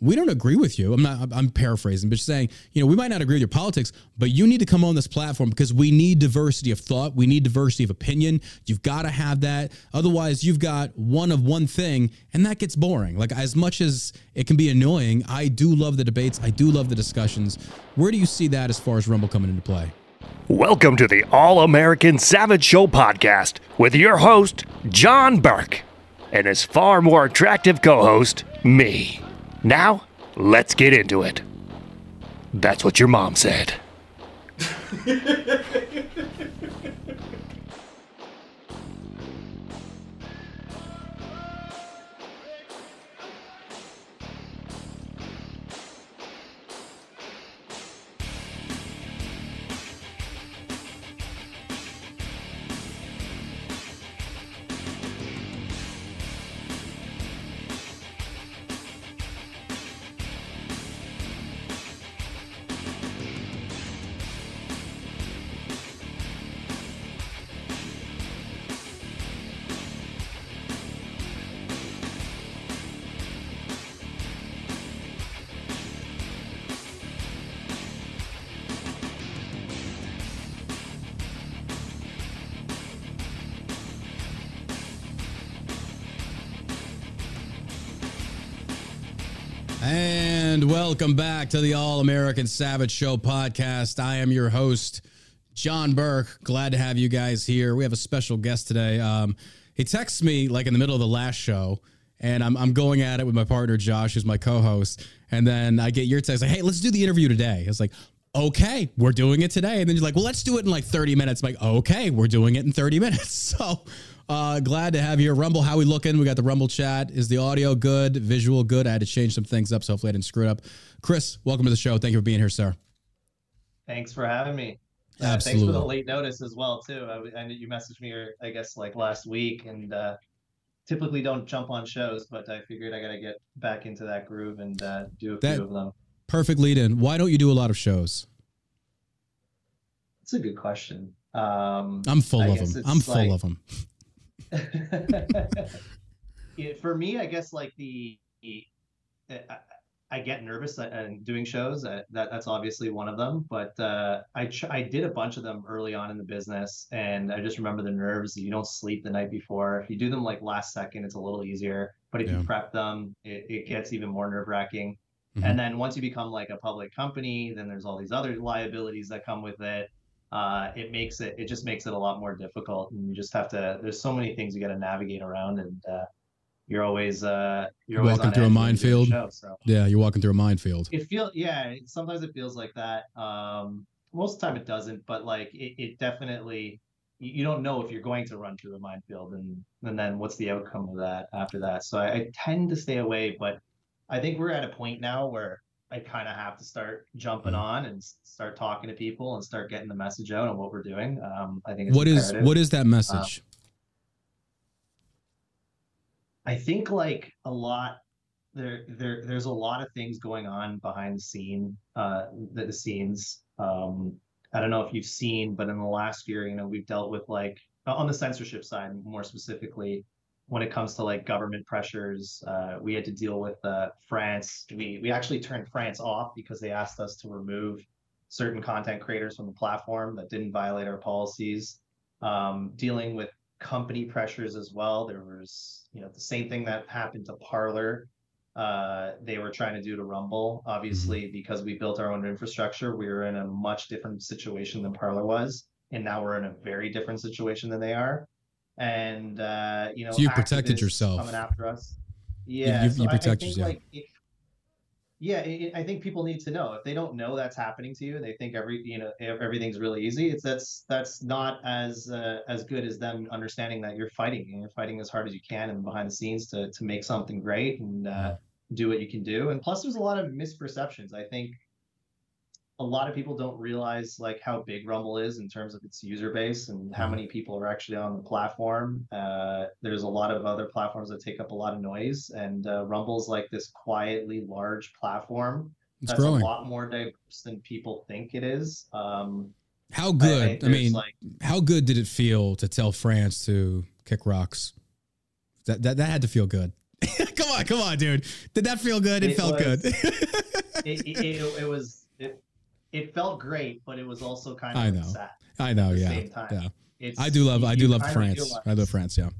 we don't agree with you. I'm not, I'm paraphrasing, but saying, you know, we might not agree with your politics, but you need to come on this platform because we need diversity of thought. We need diversity of opinion. You've got to have that. Otherwise, you've got one of one thing, and that gets boring. Like, as much as it can be annoying, I do love the debates. I do love the discussions. Where do you see that as far as Rumble coming into play? Welcome to the All American Savage Show podcast with your host, John Burk, and his far more attractive co host, me. Now, let's get into it. That's what your mom said. welcome back to the All American Savage Show podcast. I am your host, John Burk. Glad to have you guys here. We have a special guest today. Um, he texts me like in the middle of the last show, and I'm, I'm going at it with my partner, Josh, who's my co host. And then I get your text like, hey, let's do the interview today. I was like, okay, we're doing it today. And then you're like, well, let's do it in like 30 minutes. I'm like, okay, we're doing it in 30 minutes. So uh, glad to have you. Rumble, how we looking? We got the Rumble chat. Is the audio good? Visual good? I had to change some things up, so hopefully I didn't screw it up. Chris, welcome to the show. Thank you for being here, sir. Thanks for having me. Uh, Absolutely. Thanks for the late notice as well too. I, I you messaged me, I guess, like last week, and uh, typically don't jump on shows, but I figured I got to get back into that groove and uh, do a That- few of them. Perfect lead in. Why don't you do a lot of shows? It's a good question. Um, I'm full I of them. I'm full like- of them. yeah, for me, I guess like the, I, I get nervous and doing shows. uh, That that's obviously one of them. But uh, I ch- I did a bunch of them early on in the business, and I just remember the nerves. You don't sleep the night before. If you do them like last second, it's a little easier. But if Yeah. you prep them, it, it gets even more nerve wracking. Mhm. And then once you become like a public company, then there's all these other liabilities that come with it uh, it makes it it just makes it a lot more difficult and you just have to there's so many things you got to navigate around and uh, you're always uh you're always Walking on through a edge when you do minefield. show, so Yeah, you're walking through a minefield. it feel yeah sometimes it feels like that um most of the time it doesn't but like it, it definitely you you don't know if you're going to run through the minefield and and then what's the outcome of that after that so i, I tend to stay away but i think we're at a point now where i kind of have to start jumping Mhm. on and start talking to people and start getting the message out on what we're doing um i think it's what is what is that message? I think like a lot there there there's a lot of things going on behind the scene uh the, the scenes um I don't know if you've seen but in the last year you know we've dealt with like on the censorship side more specifically when it comes to like government pressures uh we had to deal with uh France we we actually turned France off because they asked us to remove certain content creators from the platform that didn't violate our policies um dealing with company pressures as well. There was, you know, the same thing that happened to Parler. Uh, they were trying to do to Rumble. Obviously, because we built our own infrastructure, we were in a much different situation than Parler was, and now we're in a very different situation than they are. And uh, you know, So you protected yourself. coming after us. Yeah, you- so you I- I protect yourself. like, it- yeah, it, I think people need to know if they don't know that's happening to you, they think every you know everything's really easy. It's that's that's not as uh, as good as them understanding that you're fighting and you're fighting as hard as you can and behind the scenes to to make something great and uh, do what you can do. And plus, there's a lot of misperceptions. I think a lot of people don't realize like how big Rumble is in terms of its user base and how Mhm. many people are actually on the platform. Uh, there's a lot of other platforms that take up a lot of noise, and uh, Rumble's like this quietly large platform It's that's growing. a lot more diverse than people think it is. Um, How good? I, there's, mean, like how good did it feel to tell France to kick rocks? That that, that had to feel good. come on, come on, dude. Did that feel good? It, It felt was- good. It, it, it was it, felt great, but it was also kind of I know. sad. I know, at the yeah, same time. yeah. It's, I do love, I do love France. realize- I love France. Yeah,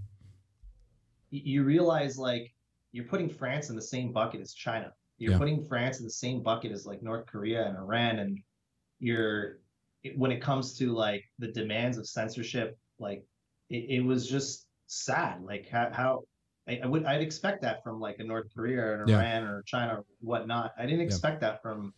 you realize like you're putting France in the same bucket as China. You're Yeah. putting France in the same bucket as like North Korea and Iran, and you're when it comes to like the demands of censorship, like it, it was just sad. Like how, how I, I would I'd expect that from like a North Korea or an Yeah. Iran or China or whatnot. I didn't expect that from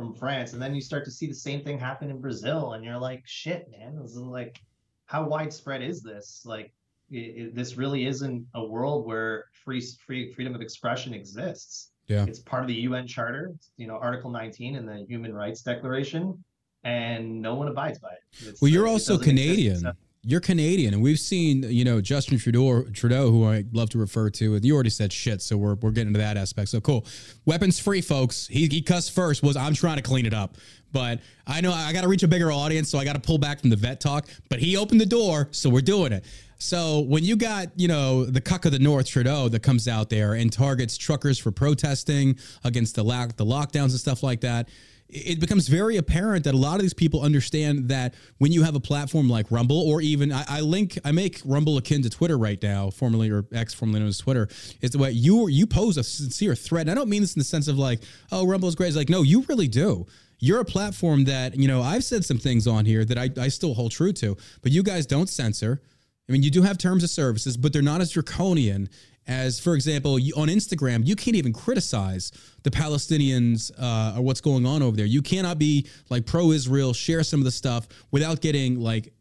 from France, and then you start to see the same thing happen in Brazil, and you're like, shit, man, this is like how widespread is this? Like it, it, this really isn't a world where free free freedom of expression exists. Yeah. It's part of the UN Charter, you know, Article 19 in the Human Rights Declaration, and no one abides by it. It's- Well, you're also doesn't exist Canadian. You're Canadian, and we've seen, you know, Justin Trudeau, Trudeau, who I love to refer to, and you already said shit, so we're, we're getting to that aspect. So cool. Weapons free, folks. He, he cussed first. Was I'm trying to clean it up, but I know I got to reach a bigger audience, so I got to pull back from the vet talk. But he opened the door, so we're doing it. So when you got, you know, the cuck of the North, Trudeau, that comes out there and targets truckers for protesting against the lock, the lockdowns and stuff like that, it becomes very apparent that a lot of these people understand that when you have a platform like Rumble, or even I, I link, I make Rumble akin to Twitter right now, formerly or X, formerly known as Twitter, is the way you you pose a sincere threat. And I don't mean this in the sense of like, oh, Rumble is great. It's like, no, you really do. You're a platform that you know I've said some things on here that I, I still hold true to, but you guys don't censor. I mean, you do have terms of services, but they're not as draconian as, for example, you, on Instagram, you can't even criticize the Palestinians uh, or what's going on over there. You cannot be like pro-Israel, share some of the stuff without getting like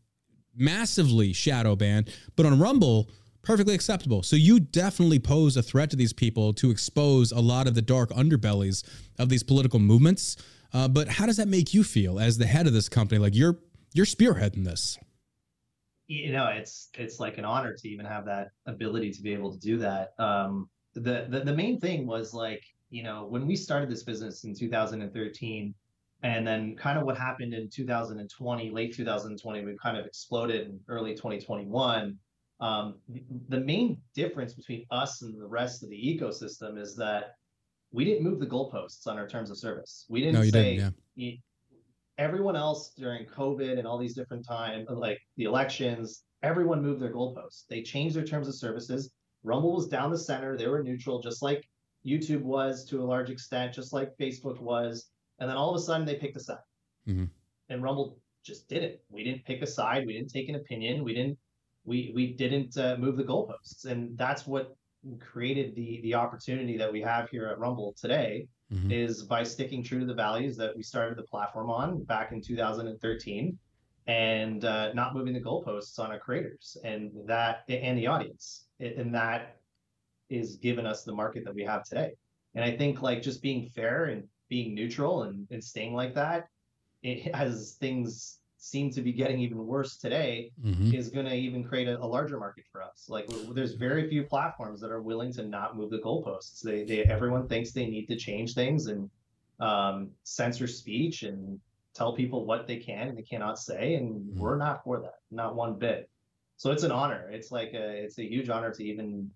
massively shadow banned. But on Rumble, perfectly acceptable. So you definitely pose a threat to these people to expose a lot of the dark underbellies of these political movements. Uh, but how does that make you feel as the head of this company? Like you're you're spearheading this. You know it's it's like an honor to even have that ability to be able to do that um the the, the main thing was like you know when we started this business in 2013 and then kind of what happened in 2020 late 2020 we kind of exploded in early 2021 um the, main difference between us and the rest of the ecosystem is that we didn't move the goalposts on our terms of service we didn't No, you say didn't. Yeah. Everyone else during COVID and all these different times, like the elections, everyone moved their goalposts. They changed their terms of services. Rumble was down the center. They were neutral, just like YouTube was to a large extent, just like Facebook was. And then all of a sudden they picked a side. Mhm. And Rumble just did it. We didn't pick a side. We didn't take an opinion. We didn't we we didn't uh, move the goalposts. And that's what created the the opportunity that we have here at Rumble today Mhm. is by sticking true to the values that we started the platform on back in 2013 and uh, not moving the goalposts on our creators and that and the audience and that is given us the market that we have today and i think like just being fair and being neutral and, and staying like that it, as things seem to be getting even worse today Mhm. is going to even create a, a larger market for us. Like there's very few platforms that are willing to not move the goalposts. They, they everyone thinks they need to change things and um, censor speech and tell people what they can and they cannot say, and Mhm. we're not for that, not one bit. So it's an honor. It's like a it's a huge honor to even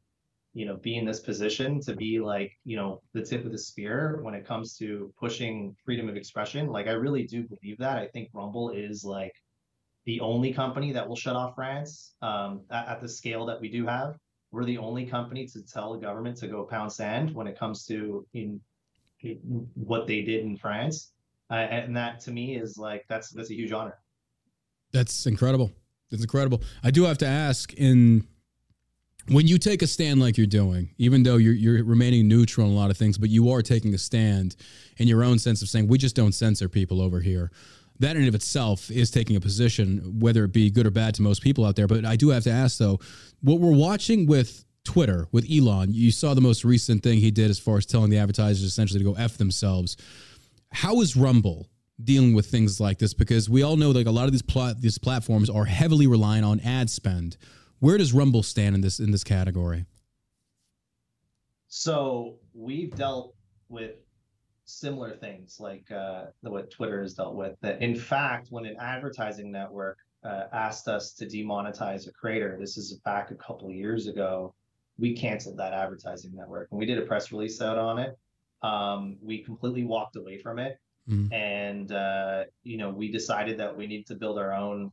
you know be in this position to be like you know the tip of the spear when it comes to pushing freedom of expression. Like i really do believe that. I think rumble is like the only company that will shut off france um, at, at the scale that we do have. We're the only company to tell the government to go pound sand when it comes to in, in what they did in france. Uh, and that to me is like that's that's a huge honor. That's incredible. That's incredible. I do have to ask in when you take a stand like you're doing, even though you're you're remaining neutral on a lot of things, but you are taking a stand in your own sense of saying we just don't censor people over here. That in of itself is taking a position, whether it be good or bad to most people out there. But I do have to ask though, what we're watching with Twitter with Elon, you saw the most recent thing he did as far as telling the advertisers essentially to go f themselves. How is Rumble dealing with things like this? Because we all know like a lot of these plat these platforms are heavily reliant on ad spend. Where does Rumble stand in this in this category? So we've dealt with similar things like uh, what Twitter has dealt with. That in fact, when an advertising network uh, asked us to demonetize a creator, this is back a couple of years ago. we canceled that advertising network and we did a press release out on it. Um, we completely walked away from it. Mhm. And, uh, you know, we decided that we need to build our own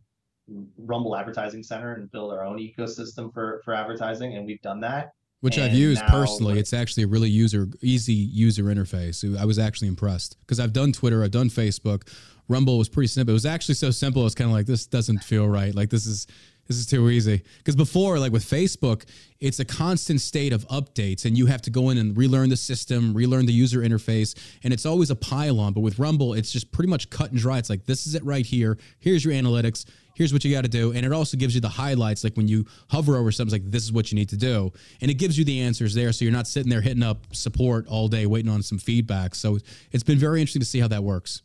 Rumble advertising center and build our own ecosystem for, for advertising. And we've done that. which I've used personally. It's actually a really user easy user interface. I was actually impressed because I've done Twitter, I've done Facebook. Rumble was pretty simple. It was actually so simple. It's kind of like this doesn't feel right. Like this is this is too easy. Because before, like with Facebook, it's a constant state of updates, and you have to go in and relearn the system, relearn the user interface, and it's always a pylon. But with Rumble, it's just pretty much cut and dry. It's like this is it right here. Here's your analytics. Here's what you got to do, and it also gives you the highlights. Like when you hover over something, like this is what you need to do, and it gives you the answers there, so you're not sitting there hitting up support all day waiting on some feedback. So it's been very interesting to see how that works.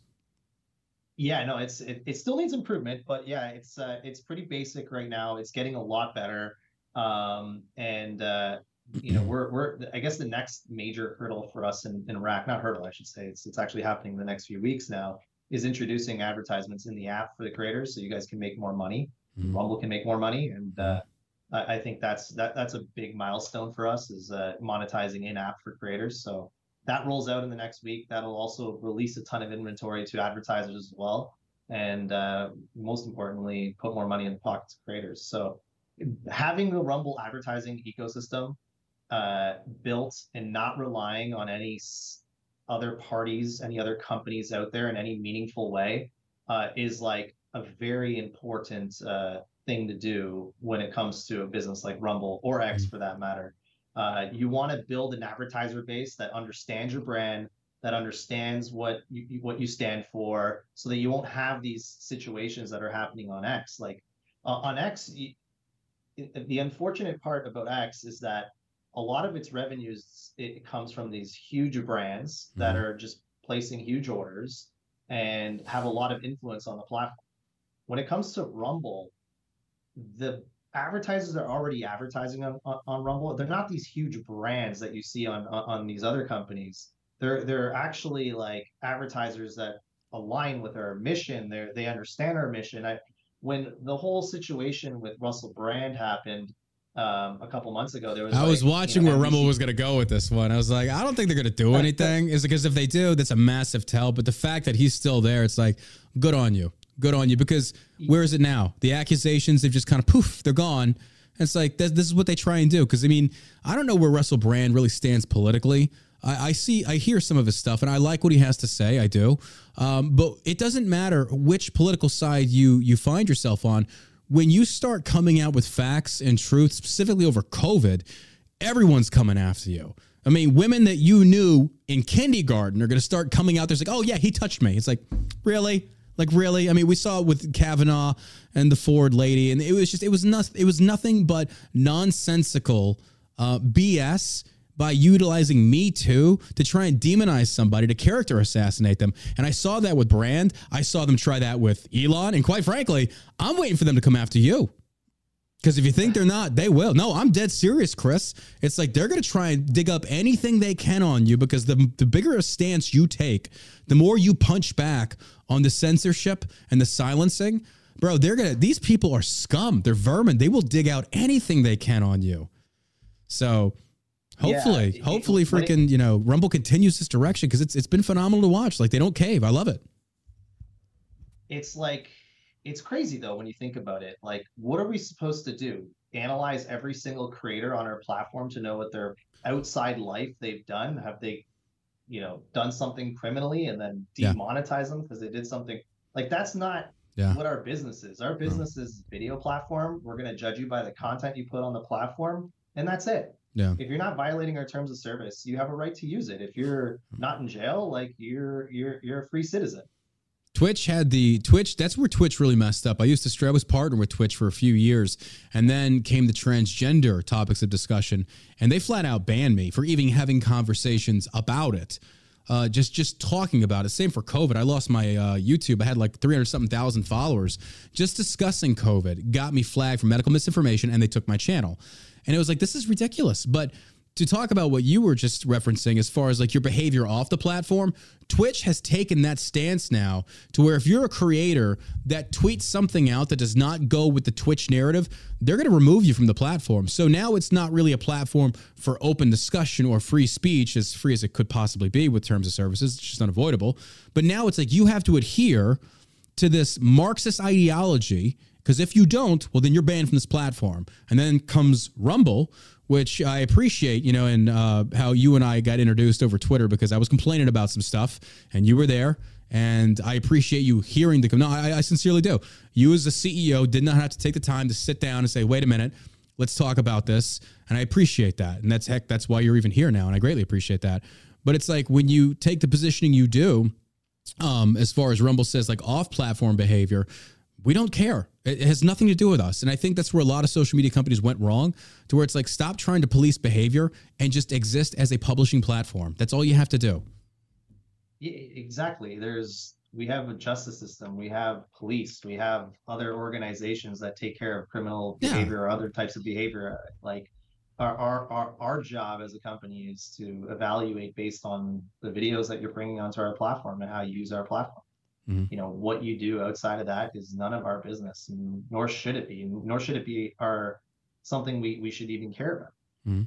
Yeah, no, it's it, it still needs improvement, but yeah, it's uh, it's pretty basic right now. It's getting a lot better. Um, and uh, you know, we're we're I guess the next major hurdle for us in, in Rack, not hurdle, I should say, it's it's actually happening in the next few weeks now, is introducing advertisements in the app for the creators so you guys can make more money. Mhm. Rumble can make more money. And uh I, I think that's that that's a big milestone for us is uh monetizing in app for creators. So that rolls out in the next week. That'll also release a ton of inventory to advertisers as well. And uh, most importantly, put more money in the pockets of creators. So having the Rumble advertising ecosystem uh, built and not relying on any s- other parties, any other companies out there in any meaningful way uh, is like a very important uh, thing to do when it comes to a business like Rumble or X for that matter. Uh, you want to build an advertiser base that understands your brand, that understands what you you- what you stand for, so that you won't have these situations that are happening on X. Like uh, on X, it- the unfortunate part about X is that a lot of its revenues it comes from these huge brands that Mhm. are just placing huge orders and have a lot of influence on the platform. When it comes to Rumble, the advertisers are already advertising on, on, on Rumble, they're not these huge brands that you see on, on on these other companies. They're they're actually like advertisers that align with our mission. They they understand our mission. I when the whole situation with Russell Brand happened um, a couple months ago, there was I was like, you watching know, where Rumble was going to go with this one. I was like, I don't think they're going to do anything. Is because if they do, that's a massive tell. But the fact that he's still there, it's like, good on you, good on you. Because where is it now? The accusations they've just kind of poof, they're gone. It's like this, this is what they try and do. Because I mean, I don't know where Russell Brand really stands politically. I, I see, I hear some of his stuff, and I like what he has to say. I do, um, but it doesn't matter which political side you you find yourself on. When you start coming out with facts and truth, specifically over COVID, everyone's coming after you. I mean, women that you knew in kindergarten are going to start coming out there. It's like, oh yeah, he touched me. It's like, really? Like really? I mean, we saw it with Kavanaugh and the Ford lady, and it was just it was not it was nothing but nonsensical uh, BS by utilizing Me Too to try and demonize somebody to character assassinate them. And I saw that with Brand. I saw them try that with Elon, and quite frankly, I'm waiting for them to come after you. Because if you think they're not, they will. No, I'm dead serious, Chris. It's like they're going to try and dig up anything they can on you because the, the bigger a stance you take, the more you punch back on the censorship and the silencing. Bro, they're going to, these people are scum. They're vermin. They will dig out anything they can on you. So hopefully, it- hopefully, it- freaking, you know, Rumble continues this direction because it's, it's been phenomenal to watch. Like they don't cave. I love it. it's like it's crazy though when you think about it like what are we supposed to do analyze every single creator on our platform to know what their outside life they've done have they you know done something criminally and then Yeah. demonetize them because they did something like that's not Yeah. what our business is our business is video platform we're going to judge you by the content you put on the platform and that's it Yeah. if you're not violating our terms of service you have a right to use it if you're not in jail like you're you're you're a free citizen Twitch had the Twitch. That's where Twitch really messed up. I used to. I was partnered with Twitch for a few years, and then came the transgender topics of discussion, and they flat out banned me for even having conversations about it. Uh, just just talking about it. Same for COVID. I lost my uh, YouTube. I had like three hundred something thousand followers just discussing COVID. Got me flagged for medical misinformation, and they took my channel. And it was like this is ridiculous. But to talk about what you were just referencing as far as like your behavior off the platform, Twitch has taken that stance now to where if you're a creator that tweets something out that does not go with the Twitch narrative, they're going to remove you from the platform. So now it's not really a platform for open discussion or free speech, as free as it could possibly be with terms of services. It's just unavoidable. But now it's like you have to adhere to this Marxist ideology because if you don't, well, then you're banned from this platform. And then comes Rumble, which I appreciate, you know, and uh, how you and I got introduced over Twitter because I was complaining about some stuff and you were there. And I appreciate you hearing the. No, I, I sincerely do. You, as a CEO, did not have to take the time to sit down and say, wait a minute, let's talk about this. And I appreciate that. And that's heck, that's why you're even here now. And I greatly appreciate that. But it's like when you take the positioning you do, um, as far as Rumble says, like off platform behavior, we don't care. It has nothing to do with us. And I think that's where a lot of social media companies went wrong to where it's like, stop trying to police behavior and just exist as a publishing platform. That's all you have to do. Yeah, exactly. There's, we have a justice system, we have police, we have other organizations that take care of criminal Yeah. behavior or other types of behavior. Like, our, our, our, our job as a company is to evaluate based on the videos that you're bringing onto our platform and how you use our platform. Mhm. You know, what you do outside of that is none of our business, and nor should it be, nor should it be our something we, we should even care about. Mm-hmm.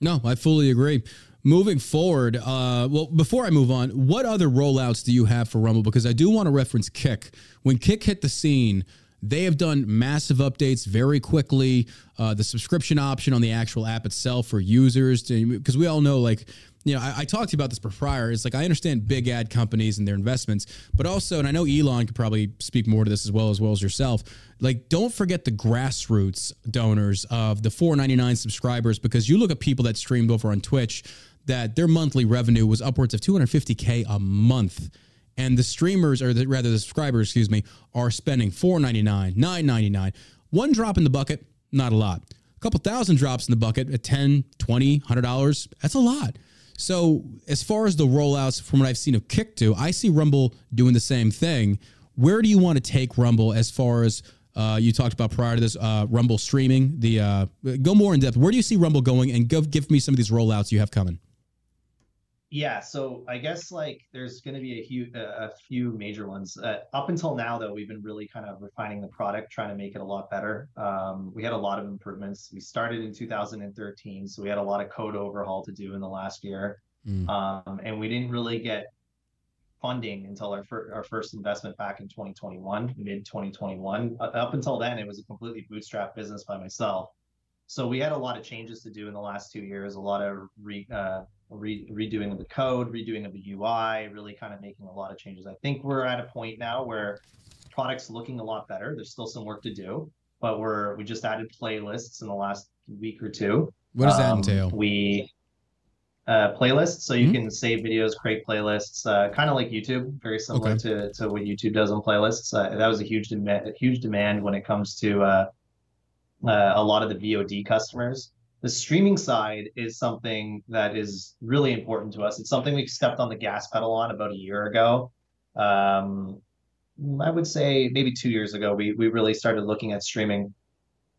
No, I fully agree. Moving forward, uh, well, before I move on, what other rollouts do you have for Rumble? Because I do want to reference Kick. When Kick hit the scene, they have done massive updates very quickly. Uh, the subscription option on the actual app itself for users, because we all know, like, you know, I, I talked to you about this prior. It's like I understand big ad companies and their investments, but also, and I know Elon could probably speak more to this as well as well as yourself. Like, don't forget the grassroots donors of the 4.99 subscribers, because you look at people that streamed over on Twitch that their monthly revenue was upwards of 250k a month and the streamers or the, rather the subscribers excuse me are spending 4.99 9.99 one drop in the bucket not a lot. A couple thousand drops in the bucket at 10 20 100 dollars that's a lot. So as far as the rollouts from what i've seen of kick do i see rumble doing the same thing. Where do you want to take rumble as far as uh, you talked about prior to this uh, rumble streaming the uh, go more in depth. Where do you see rumble going and go, give me some of these rollouts you have coming Yeah, so I guess like there's going to be a huge, a few major ones. Uh, up until now, though, we've been really kind of refining the product, trying to make it a lot better. Um, we had a lot of improvements. We started in 2013, so we had a lot of code overhaul to do in the last year, Mm. um, and we didn't really get funding until our fir- our first investment back in 2021, mid 2021. Uh, up until then, it was a completely bootstrap business by myself. So we had a lot of changes to do in the last two years, a lot of re, uh, re, redoing of the code, redoing of the UI, really kind of making a lot of changes. I think we're at a point now where product's looking a lot better. There's still some work to do, but we're we just added playlists in the last week or two. what does that Um, entail We uh, playlists, so you Mhm. can save videos, create playlists, uh, kind of like YouTube, very similar Okay. to, to what YouTube does on playlists. Uh, that was a huge demand, a huge demand when it comes to uh, uh, a lot of the VOD customers. The streaming side is something that is really important to us. It's something we stepped on the gas pedal on about a year ago. Um, I would say maybe two years ago, we we really started looking at streaming,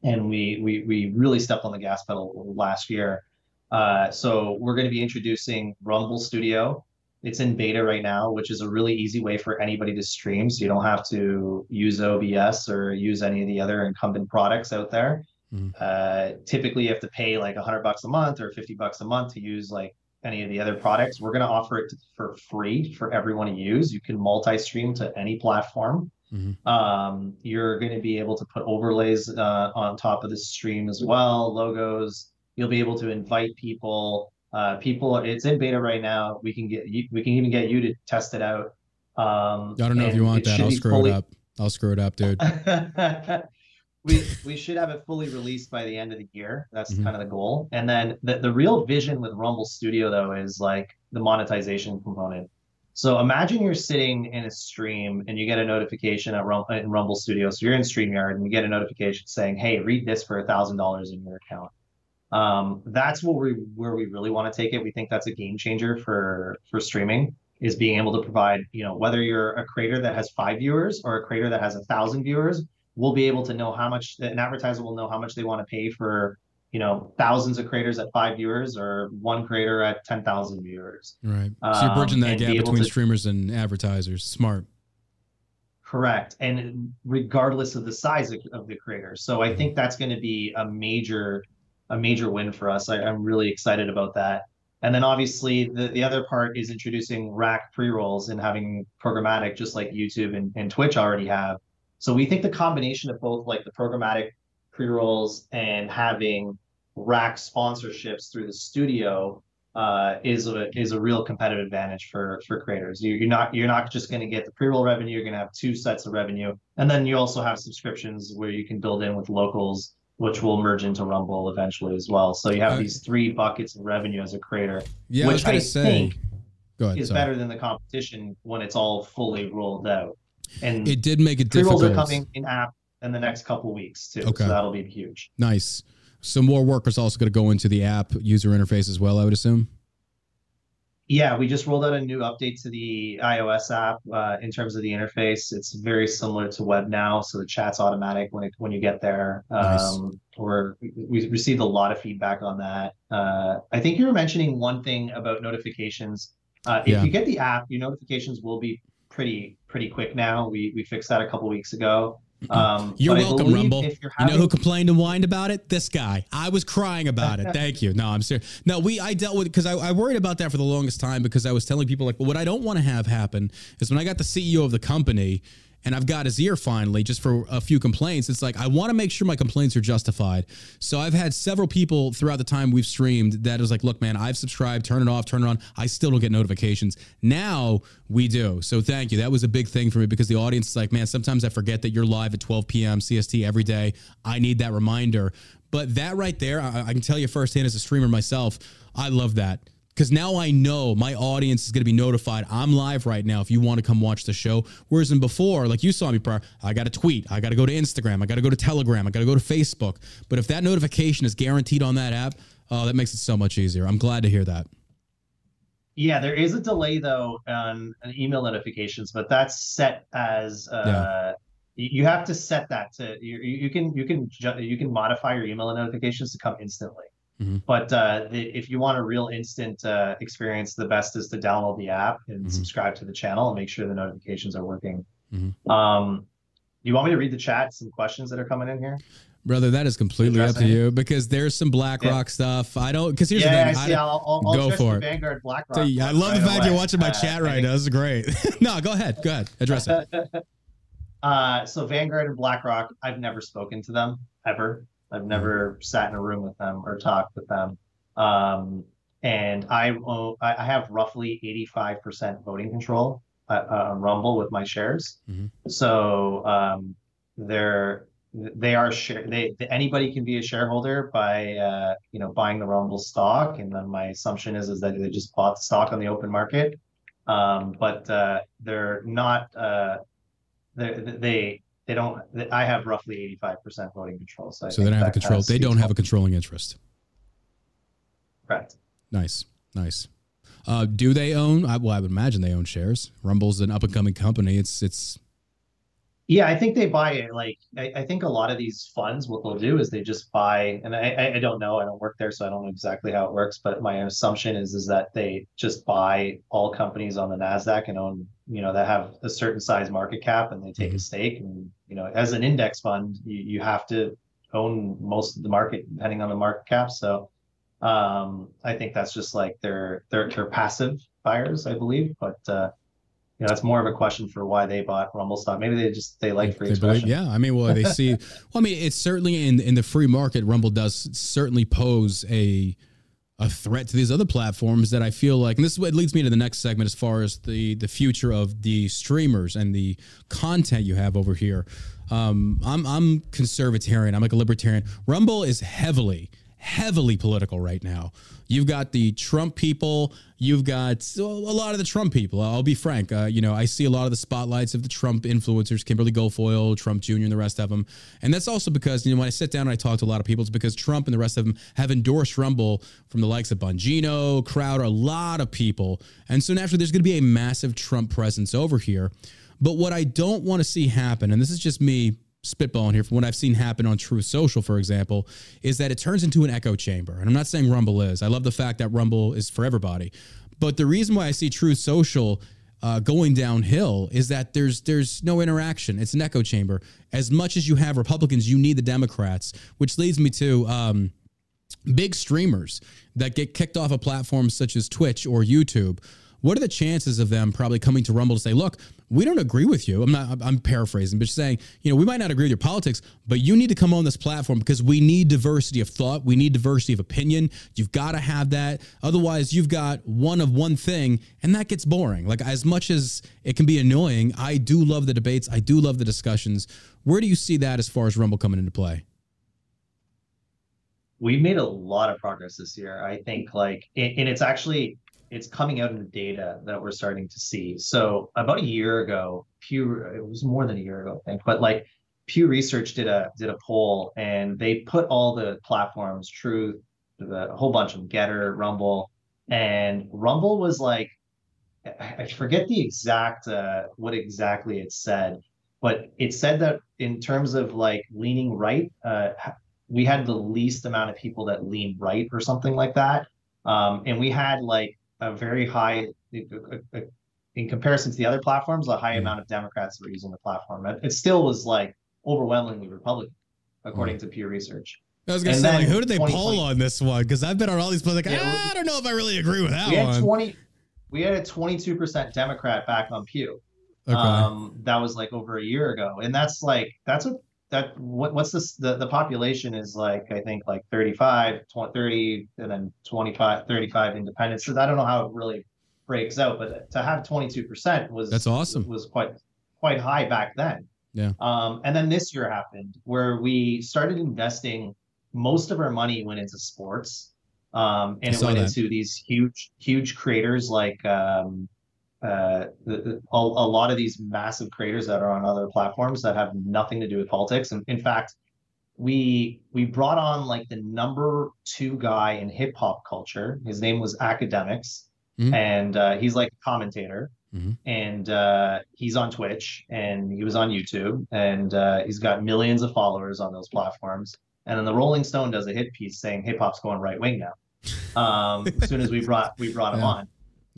and we we we really stepped on the gas pedal last year. Uh, so we're going to be introducing Rumble Studio. It's in beta right now, which is a really easy way for anybody to stream. So you don't have to use OBS or use any of the other incumbent products out there. Mhm. Uh, typically, you have to pay like 100 bucks a month or 50 bucks a month to use like any of the other products. We're going to offer it for free for everyone to use. You can multi-stream to any platform. Mhm. Um, you're going to be able to put overlays uh, on top of the stream as well, logos. You'll be able to invite people. Uh, people, it's in beta right now. We can get you, we can even get you to test it out. Um, I don't know if you want that. I'll screw fully- it up. I'll screw it up, dude. we we should have it fully released by the end of the year. That's Mhm. kind of the goal. And then the, the real vision with Rumble Studio though is like the monetization component. So imagine you're sitting in a stream and you get a notification at Rum- in Rumble Studio. So you're in StreamYard and you get a notification saying, "Hey, read this for a thousand dollars in your account." Um, that's what we where we really want to take it. We think that's a game changer for for streaming is being able to provide, you know, whether you're a creator that has five viewers or a creator that has a thousand viewers, we'll be able to know how much an advertiser will know how much they want to pay for you know thousands of creators at five viewers or one creator at 10,000 viewers. Right. So you're bridging Um, that and be gap able between to- streamers and advertisers. Smart. Correct. And regardless of the size of, of the creator. So. I think that's going to be a major, a major win for us. I, I'm really excited about that. And then obviously the, the other part is introducing rack pre-rolls and having programmatic just like YouTube and, and Twitch already have. So we think the combination of both like the programmatic pre-rolls and having rack sponsorships through the studio uh, is a is a real competitive advantage for for creators. You, you're not you're not just going to get the pre-roll revenue. You're going to have two sets of revenue, and then you also have subscriptions where you can build in with locals, which will merge into Rumble eventually as well. So you have these three buckets of revenue as a creator, Yeah, which gonna I say. think ahead. is sorry. better than the competition when it's all fully rolled out. And It did make it pre-rolls difficult. are coming in app in the next couple weeks too. Okay. So that'll be huge. Nice. So more work is also going to go into the app user interface as well. I would assume. Yeah, we just rolled out a new update to the iOS app uh, in terms of the interface. It's very similar to web now, so the chat's automatic when it when you get there. Nice. Um, we're, we received a lot of feedback on that. Uh, I think you were mentioning one thing about notifications. Uh, if Yeah. you get the app, your notifications will be pretty pretty quick now. We we fixed that a couple weeks ago. Um, You're welcome, Rumble. You're You know who complained and whined about it? This guy. I was crying about it. Thank you. No, I'm serious. No, we I dealt with because I, I worried about that for the longest time because I was telling people like, well, what I don't want to have happen is when I got the CEO of the company and I've got his ear finally just for a few complaints. It's like I want to make sure my complaints are justified. So I've had several people throughout the time we've streamed that is like, look, man, I've subscribed, turn it off, turn it on. I still don't get notifications. Now we do. So thank you. That was a big thing for me because the audience is like, man, sometimes I forget that you're live at 12 p.m. CST every day. I need that reminder. But that right there, I, I can tell you firsthand as a streamer myself, I love that because now I know my audience is going to be notified. I'm live right now if you want to come watch the show. Whereas in before, like you saw me prior, I got to tweet, I got to go to Instagram, I got to go to Telegram, I got to go to Facebook. But if that notification is guaranteed on that app, oh, that makes it so much easier. I'm glad to hear that. Yeah, there is a delay though on email notifications, but that's set as uh you you have to set that to you you can you can you can modify your email notifications to come instantly. Mhm. But uh the, if you want a real instant uh experience, the best is to download the app and Mhm. subscribe to the channel and make sure the notifications are working. Mhm. Um you want me to read the chat, some questions that are coming in here? Brother, that is completely up to you because there's some BlackRock stuff. I don't, because here's yeah, the I see. I'll, I'll, I'll go for it. Vanguard BlackRock. Tell you, I love the right fact you're watching my Uh, chat right think- now. This is great. no, go ahead. Go ahead. Address it. Uh, so Vanguard and BlackRock, I've never spoken to them ever. I've never sat in a room with them or talked with them. Um, and I own, I have roughly 85% voting control uh, uh, on Rumble with my shares. Mhm. So um, they're they are share they anybody can be a shareholder by uh, you know buying the Rumble stock, and then my assumption is is that they just bought the stock on the open market. Um, but uh, they're not uh, they they they don't. I have roughly eighty five percent voting control. So, So they don't have a control. They don't have a controlling interest. correct. Nice, nice. Uh, do they own? I, well, I would imagine they own shares. Rumble's an up and coming company. It's it's Yeah, I think they buy it. Like I, I think a lot of these funds, what they'll do is they just buy, and I, I- don't know, I don't work there, so I don't know exactly how it works. But my assumption is is that they just buy all companies on the Nasdaq and own, you know, that have a certain size market cap, and they take a Mhm. stake. And you know, as an index fund, you, you have to own most of the market depending on the market cap. So um, I think that's just like they're they're they're passive buyers, I believe, but. uh you know, it's more of a question for why they bought Rumble stock. Maybe they just they like free believe, expression. yeah. I mean, well, they see. well, I mean, it's certainly in in the free market. Rumble does certainly pose a a threat to these other platforms that I feel like, and this is what leads me to the next segment as far as the the future of the streamers and the content you have over here. Um, I'm I'm conservatarian. I'm like a libertarian. Rumble is heavily heavily political right now. You've got the Trump people. You've got a lot of the Trump people. I'll be frank. Uh, you know, I see a lot of the spotlights of the Trump influencers, Kimberly Guilfoyle, Trump Jr., and the rest of them. And that's also because, you know, when I sit down and I talk to a lot of people, it's because Trump and the rest of them have endorsed Rumble from the likes of Bongino, Crowder, a lot of people. And so naturally, there's going to be a massive Trump presence over here. But what I don't want to see happen, and this is just me spitballing here from what I've seen happen on Truth Social, for example, is that it turns into an echo chamber. And I'm not saying Rumble is. I love the fact that Rumble is for everybody. But the reason why I see Truth Social uh, going downhill is that there's there's no interaction. It's an echo chamber. As much as you have Republicans, you need the Democrats, which leads me to um, big streamers that get kicked off of platforms such as Twitch or YouTube what are the chances of them probably coming to Rumble to say, look, we don't agree with you? I'm not, I'm paraphrasing, but saying, you know, we might not agree with your politics, but you need to come on this platform because we need diversity of thought. We need diversity of opinion. You've got to have that. Otherwise, you've got one of one thing, and that gets boring. Like, as much as it can be annoying, I do love the debates. I do love the discussions. Where do you see that as far as Rumble coming into play? We've made a lot of progress this year. I think, like, and it's actually it's coming out in the data that we're starting to see. So about a year ago, Pew it was more than a year ago, I think, but like Pew Research did a did a poll and they put all the platforms, Truth, the a whole bunch of them, Gettr, Rumble, and Rumble was like, I forget the exact uh, what exactly it said, but it said that in terms of like leaning right, uh, we had the least amount of people that lean right or something like that. Um, and we had like a very high in comparison to the other platforms, a high mm. amount of Democrats were using the platform. It still was like overwhelmingly Republican, according mm. to Pew Research. I was gonna and say, like, who did they poll on this one? Because I've been on all these polls. Like, yeah, ah, I don't know if I really agree with that we one. Had 20, we had a 22% Democrat back on Pew. Okay. Um, that was like over a year ago, and that's like that's a that what what's this the, the population is like i think like 35 20, 30 and then 25 35 independents. So i don't know how it really breaks out but to have 22% was that's awesome. was quite quite high back then. Yeah. Um and then this year happened where we started investing most of our money went into sports um and it went that. into these huge huge creators like um uh, the, a, a, lot of these massive creators that are on other platforms that have nothing to do with politics. And in fact, we we brought on like the number two guy in hip hop culture. His name was Akademiks, mm-hmm. and uh, he's like a commentator. Mm-hmm. And uh, he's on Twitch and he was on YouTube and uh, he's got millions of followers on those platforms. And then the Rolling Stone does a hit piece saying hip hop's going right wing now. Um, as soon as we brought we brought him yeah. on,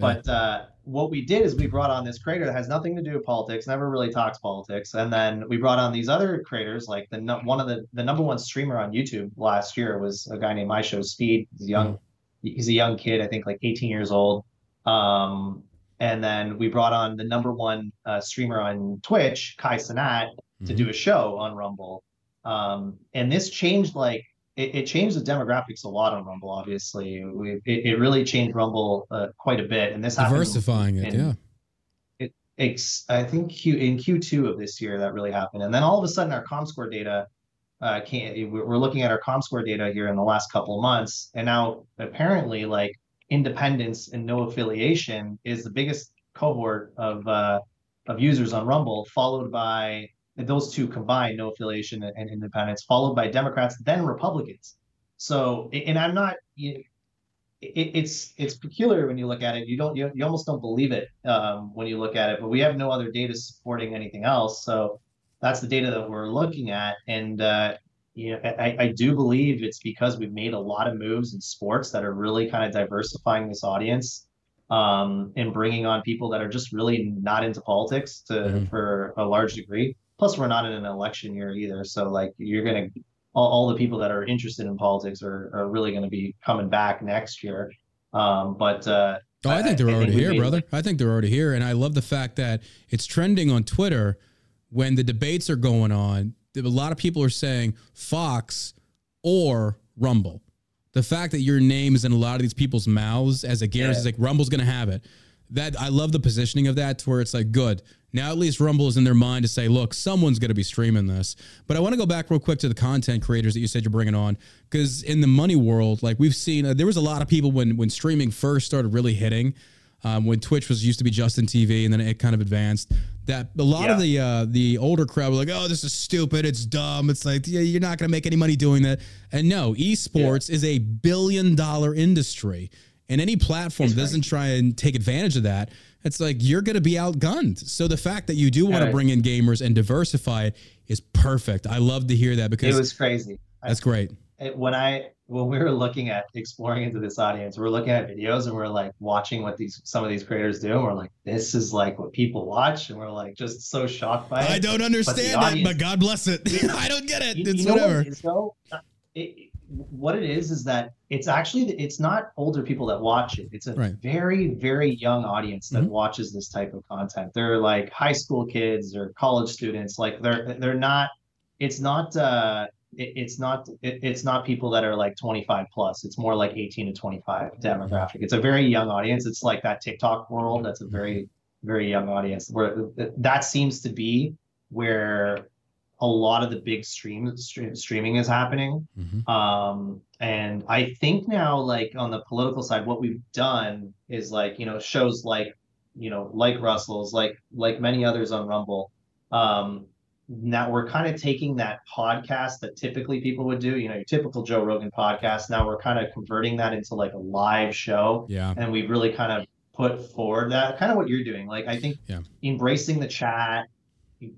but uh, what we did is we brought on this creator that has nothing to do with politics, never really talks politics, and then we brought on these other creators. Like the one of the the number one streamer on YouTube last year was a guy named IShowSpeed. He's young. He's a young kid, I think, like 18 years old. Um, and then we brought on the number one uh, streamer on Twitch, Kai Cenat, mm-hmm. to do a show on Rumble. Um, and this changed like it, it, changed the demographics a lot on Rumble. Obviously, we, it, it really changed Rumble uh, quite a bit, and this diversifying it, yeah. It, it's I think Q in Q2 of this year that really happened, and then all of a sudden our ComScore data uh, came. We're looking at our ComScore data here in the last couple of months, and now apparently like independence and no affiliation is the biggest cohort of uh, of users on Rumble, followed by those two combined, no affiliation and independence, followed by Democrats, then Republicans. So, and I'm not. It, it's it's peculiar when you look at it. You don't you, you almost don't believe it um, when you look at it. But we have no other data supporting anything else. So that's the data that we're looking at. And uh, you know, I, I do believe it's because we've made a lot of moves in sports that are really kind of diversifying this audience um, and bringing on people that are just really not into politics to mm-hmm. for a large degree. Plus, we're not in an election year either, so like you're gonna all, all the people that are interested in politics are are really going to be coming back next year. Um, but uh, oh, I think they're I, already I think here, brother. I think they're already here, and I love the fact that it's trending on Twitter when the debates are going on. A lot of people are saying Fox or Rumble. The fact that your name is in a lot of these people's mouths as a guarantee, yeah. like Rumble's going to have it. That I love the positioning of that, to where it's like good now at least Rumble is in their mind to say, look, someone's going to be streaming this. But I want to go back real quick to the content creators that you said you're bringing on, because in the money world, like we've seen, uh, there was a lot of people when when streaming first started really hitting. Um, when Twitch was used to be Justin TV, and then it kind of advanced. That a lot yeah. of the uh, the older crowd were like, "Oh, this is stupid. It's dumb. It's like yeah, you're not going to make any money doing that." And no, esports yeah. is a billion dollar industry. And any platform doesn't try and take advantage of that, it's like you're going to be outgunned. So the fact that you do want to bring in gamers and diversify it is perfect. I love to hear that because It was crazy. That's great. it, when I when we were looking at exploring into this audience, we're looking at videos and we're like watching what these some of these creators do, and we're like, this is like what people watch, and we're like just so shocked by it. I don't understand it, audience- but God bless it. I don't get it. You- It's you know what whatever. it is, though? It- what it is is that it's actually it's not older people that watch it. It's a Right. very very young audience that Mhm. watches this type of content. They're like high school kids or college students. Like they're they're not. It's not. uh it, it's not it, it's not people that are like 25 plus it's more like 18 to 25 demographic it's a very young audience it's like that tiktok world that's a very very young audience where that seems to be where a lot of the big stream, stream streaming is happening Mhm. um and i think now like on the political side what we've done is like you know shows like you know like russell's like like many others on rumble um now we're kind of taking that podcast that typically people would do you know your typical joe rogan podcast now we're kind of converting that into like a live show Yeah. and we've really kind of put forward that kind of what you're doing like i think Yeah. embracing the chat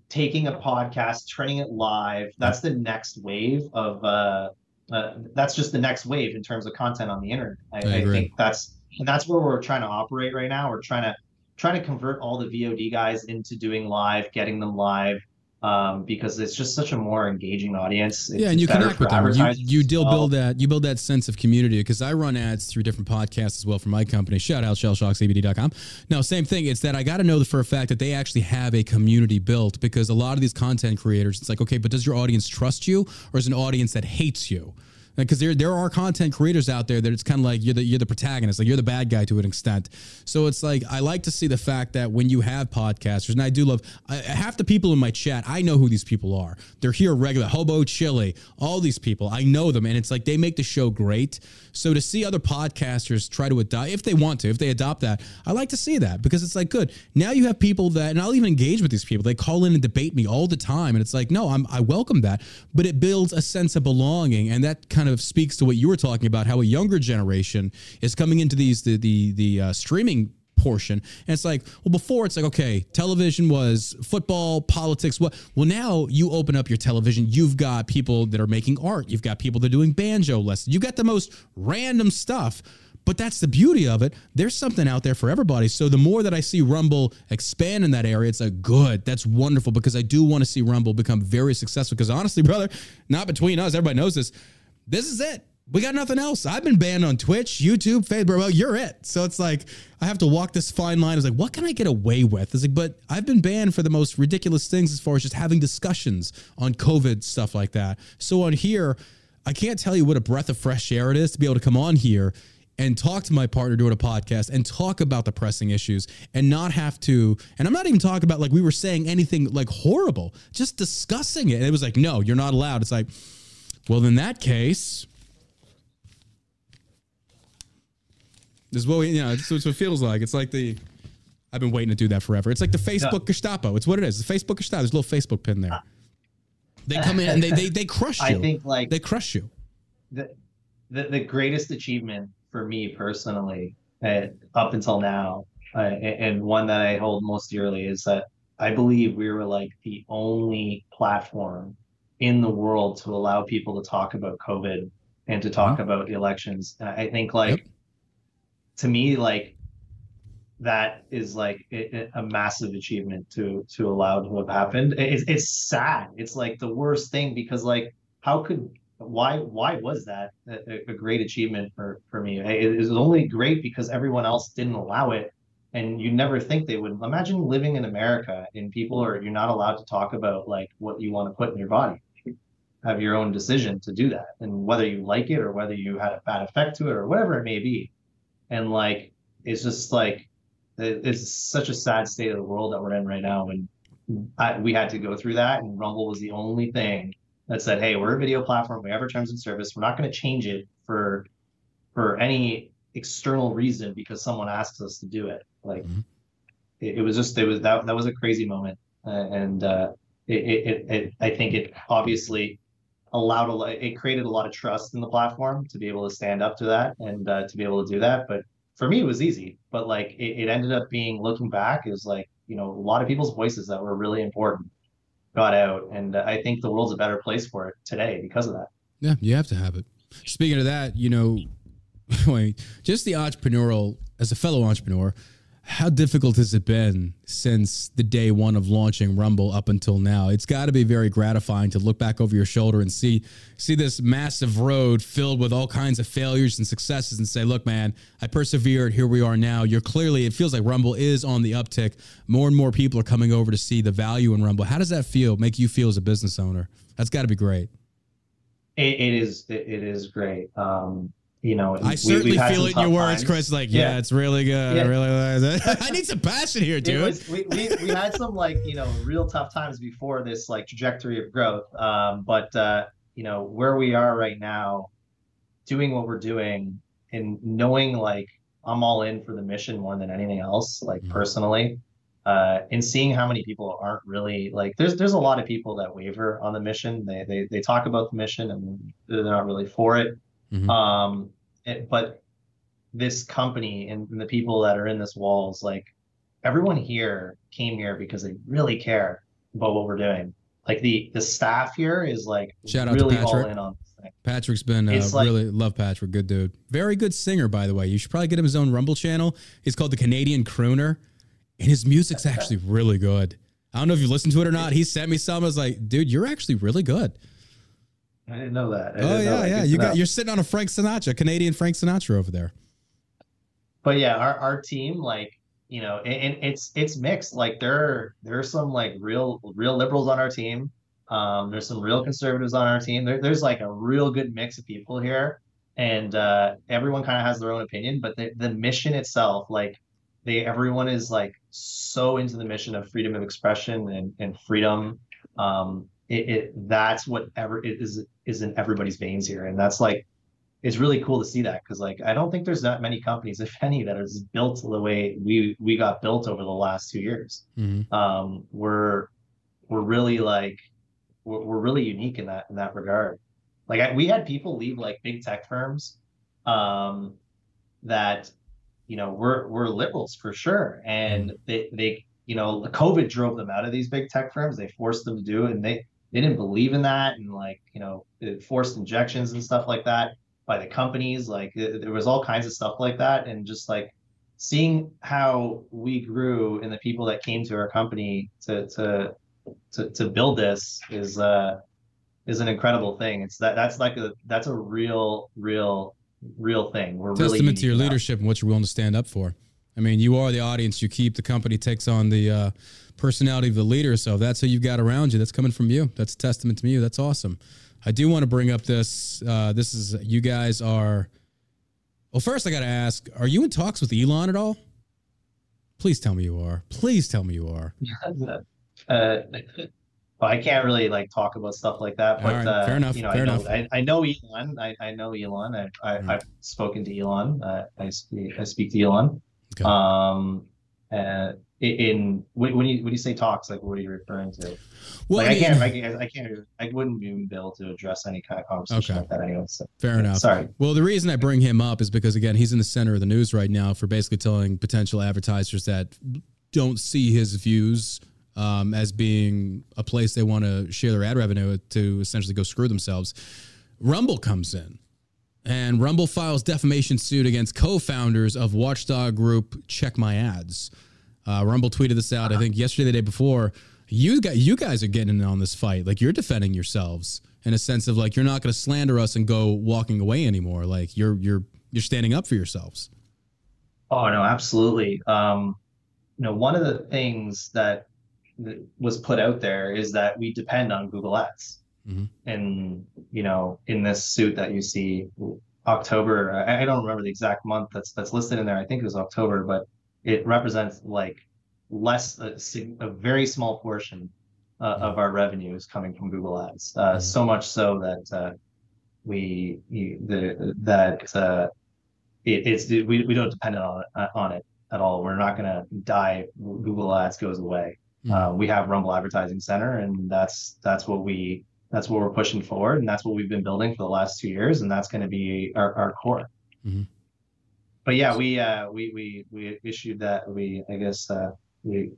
taking a podcast turning it live that's the next wave of uh, uh that's just the next wave in terms of content on the internet. I, I I, think that's and that's where we're trying to operate right now. We're trying to trying to convert all the vod guys into doing live getting them live um, because it's just such a more engaging audience. It's yeah, and you connect with them. You, you deal well. build that you build that sense of community because I run ads through different podcasts as well for my company. Shout out shellshockcbd.com. Now, same thing. It's that I got to know for a fact that they actually have a community built because a lot of these content creators, it's like, okay, but does your audience trust you or is an audience that hates you? Because there, there are content creators out there that it's kind of like you're the you're the protagonist, like you're the bad guy to an extent. So it's like I like to see the fact that when you have podcasters, and I do love I, half the people in my chat, I know who these people are. They're here regular, Hobo Chili, all these people, I know them, and it's like they make the show great. So to see other podcasters try to adopt, if they want to, if they adopt that, I like to see that because it's like good. Now you have people that, and I'll even engage with these people. They call in and debate me all the time, and it's like, no, I'm I welcome that, but it builds a sense of belonging, and that kind of speaks to what you were talking about, how a younger generation is coming into these the the the uh, streaming portion. And it's like well before it's like okay television was football politics what? Well now you open up your television you've got people that are making art you've got people that are doing banjo lessons you've got the most random stuff. But that's the beauty of it. There's something out there for everybody. So the more that i see rumble expand in that area it's like good that's wonderful because i do want to see rumble become very successful. Because honestly brother not between us everybody knows this. This is it we got nothing else. I've been banned on Twitch, YouTube, Facebook. Well, you're it. So it's like I have to walk this fine line. It's like, what can I get away with? It's like, but I've been banned for the most ridiculous things as far as just having discussions on COVID stuff like that. So on here, I can't tell you what a breath of fresh air it is to be able to come on here and talk to my partner doing a podcast and talk about the pressing issues and not have to and i'm not even talking about like we were saying anything like horrible just discussing it and it was like no you're not allowed it's like well in that case This is what we, you know, it's, it's what it feels like. It's like the, I've been waiting to do that forever. It's like the Facebook Gestapo. It's what it is. The Facebook Gestapo. There's a little Facebook pin there. They come in and they they, they crush you. I think like they crush you. the, the the greatest achievement for me personally, uh, up until now, uh, and one that I hold most dearly is that I believe we were like the only platform in the world to allow people to talk about COVID and to talk about the elections. And I think like Yep. To me like that is like a, a- massive achievement to to allow to have happened. It's it's sad. It's like the worst thing because like how could why why was that a, a great achievement for for me? It, it was only great because everyone else didn't allow it, and you never think they would. Imagine living in America and people are you're not allowed to talk about like what you want to put in your body. Have your own decision to do that, and whether you like it or whether you had a bad effect to it or whatever it may be, and like it's just like it's such a sad state of the world that we're in right now, and I, we had to go through that, and Rumble was the only thing that said, "Hey, we're a video platform. We have our terms and service. We're not going to change it for for any external reason because someone asks us to do it." Like Mhm. it, it was just it was that that was a crazy moment, uh, and uh, it, it, it it I think it obviously allowed a lot. It created a lot of trust in the platform to be able to stand up to that and uh, to be able to do that. But for me it was easy, but like it, it ended up being looking back is like you know a lot of people's voices that were really important got out, and I think the world's a better place for it today because of that. Yeah, you have to have it. Speaking of that, you know, just the entrepreneurial as a fellow entrepreneur how difficult has it been since the day one of launching Rumble up until now? It's got to be very gratifying to look back over your shoulder and see see this massive road filled with all kinds of failures and successes, and say, "Look, man, I persevered. Here we are now." You're clearly. It feels like Rumble is on the uptick. More and more people are coming over to see the value in Rumble. How does that feel? Make you feel as a business owner? That's got to be great. it, it is. It, it is great. Um, you know, I certainly feel it in your words, times. Chris. Like, yeah, yeah, it's really good. Yeah. I really, I need some passion here, dude. Was, we, we, we had some like you know real tough times before this like trajectory of growth. Um, but uh, you know where we are right now, doing what we're doing and knowing like I'm all in for the mission more than anything else. Like mm-hmm. personally, uh, and seeing how many people aren't really like there's there's a lot of people that waver on the mission. They they they talk about the mission and they're not really for it. Mm-hmm. Um, it, but this company and, and the people that are in this walls, like everyone here came here because they really care about what we're doing. Like the the staff here is like Shout out really to Patrick. all in on this thing. Patrick's been uh, like, really love Patrick, good dude, very good singer by the way. You should probably get him his own Rumble channel. He's called the Canadian Crooner, and his music's actually really good. I don't know if you listened to it or not. He sent me some. I was like, dude, you're actually really good. I didn't know that. oh yeah, yeah. You got you're sitting on a Frank Sinatra, Canadian Frank Sinatra over there. But yeah, our our team, like you know, and, it's it's mixed. Like there there are some like real real liberals on our team. Um, there's some real conservatives on our team. There, there's like a real good mix of people here, and uh, everyone kind of has their own opinion. But the the mission itself, like they everyone is like so into the mission of freedom of expression and and freedom um, it, it that's what ever it is is in everybody's veins here. And that's like it's really cool to see that because like i don't think there's that many companies if any that is built the way we we got built over the last two years. Mm-hmm. um we're we're really like we're, we're really unique in that in that regard. Like I, we had people leave like big tech firms um that you know we're we're liberals for sure. And mm-hmm. they they you know the covid drove them out of these big tech firms. They forced them to do and they they didn't believe in that and like you know forced injections and stuff like that by the companies. Like there was all kinds of stuff like that. And just like seeing how we grew and the people that came to our company to to to, to build this is uh is an incredible thing. It's that that's like a that's a real real real thing. We're testament really to your leadership and what you're willing to stand up for. I mean you are the audience. You keep the company takes on the uh personality of the leader. So that's who you've got around you, that's coming from you. That's a testament to you. That's awesome. I do want to bring up this. Uh, this is you guys are. Well, first I got to ask: Are you in talks with Elon at all? Please tell me you are. Please tell me you are. uh, well, I can't really like talk about stuff like that, but right, uh, fair enough. You know, fair I know, enough. I, I, know Elon. I, I know Elon. I, I have spoken to Elon. Uh, I speak, I speak to Elon. Okay. Um, uh, in when you when you say talks, like what are you referring to? Well, like, I, can't, I, can't, I can't, I wouldn't be able to address any kind of conversation okay. like that anyway. So, Fair enough. Sorry. Well, the reason I bring him up is because again, he's in the center of the news right now for basically telling potential advertisers that don't see his views um, as being a place they want to share their ad revenue to essentially go screw themselves. Rumble comes in. And Rumble files defamation suit against co-founders of watchdog group Check My Ads. Uh, Rumble tweeted this out, I think yesterday, the day before. You got you guys are getting in on this fight. Like you're defending yourselves in a sense of like you're not going to slander us and go walking away anymore. Like you're you're you're standing up for yourselves. Oh no, absolutely. Um, you know, one of the things that was put out there is that we depend on Google Ads. Mm-hmm. And you know, in this suit that you see, October, I, I don't remember the exact month that's that's listed in there. I think it was October, but it represents like less a, a very small portion uh, of our revenue is coming from Google Ads. Uh, mm-hmm. So much so that uh, we the that uh, it, it's we, we don't depend on it, uh, on it at all. We're not going to die. Google Ads goes away. Mm-hmm. we have Rumble Advertising Center, and that's that's what we that's what we're pushing forward, and that's what we've been building for the last two years, and that's going to be our, our core. Mm-hmm. but yeah, we uh we we we issued that we I guess uh we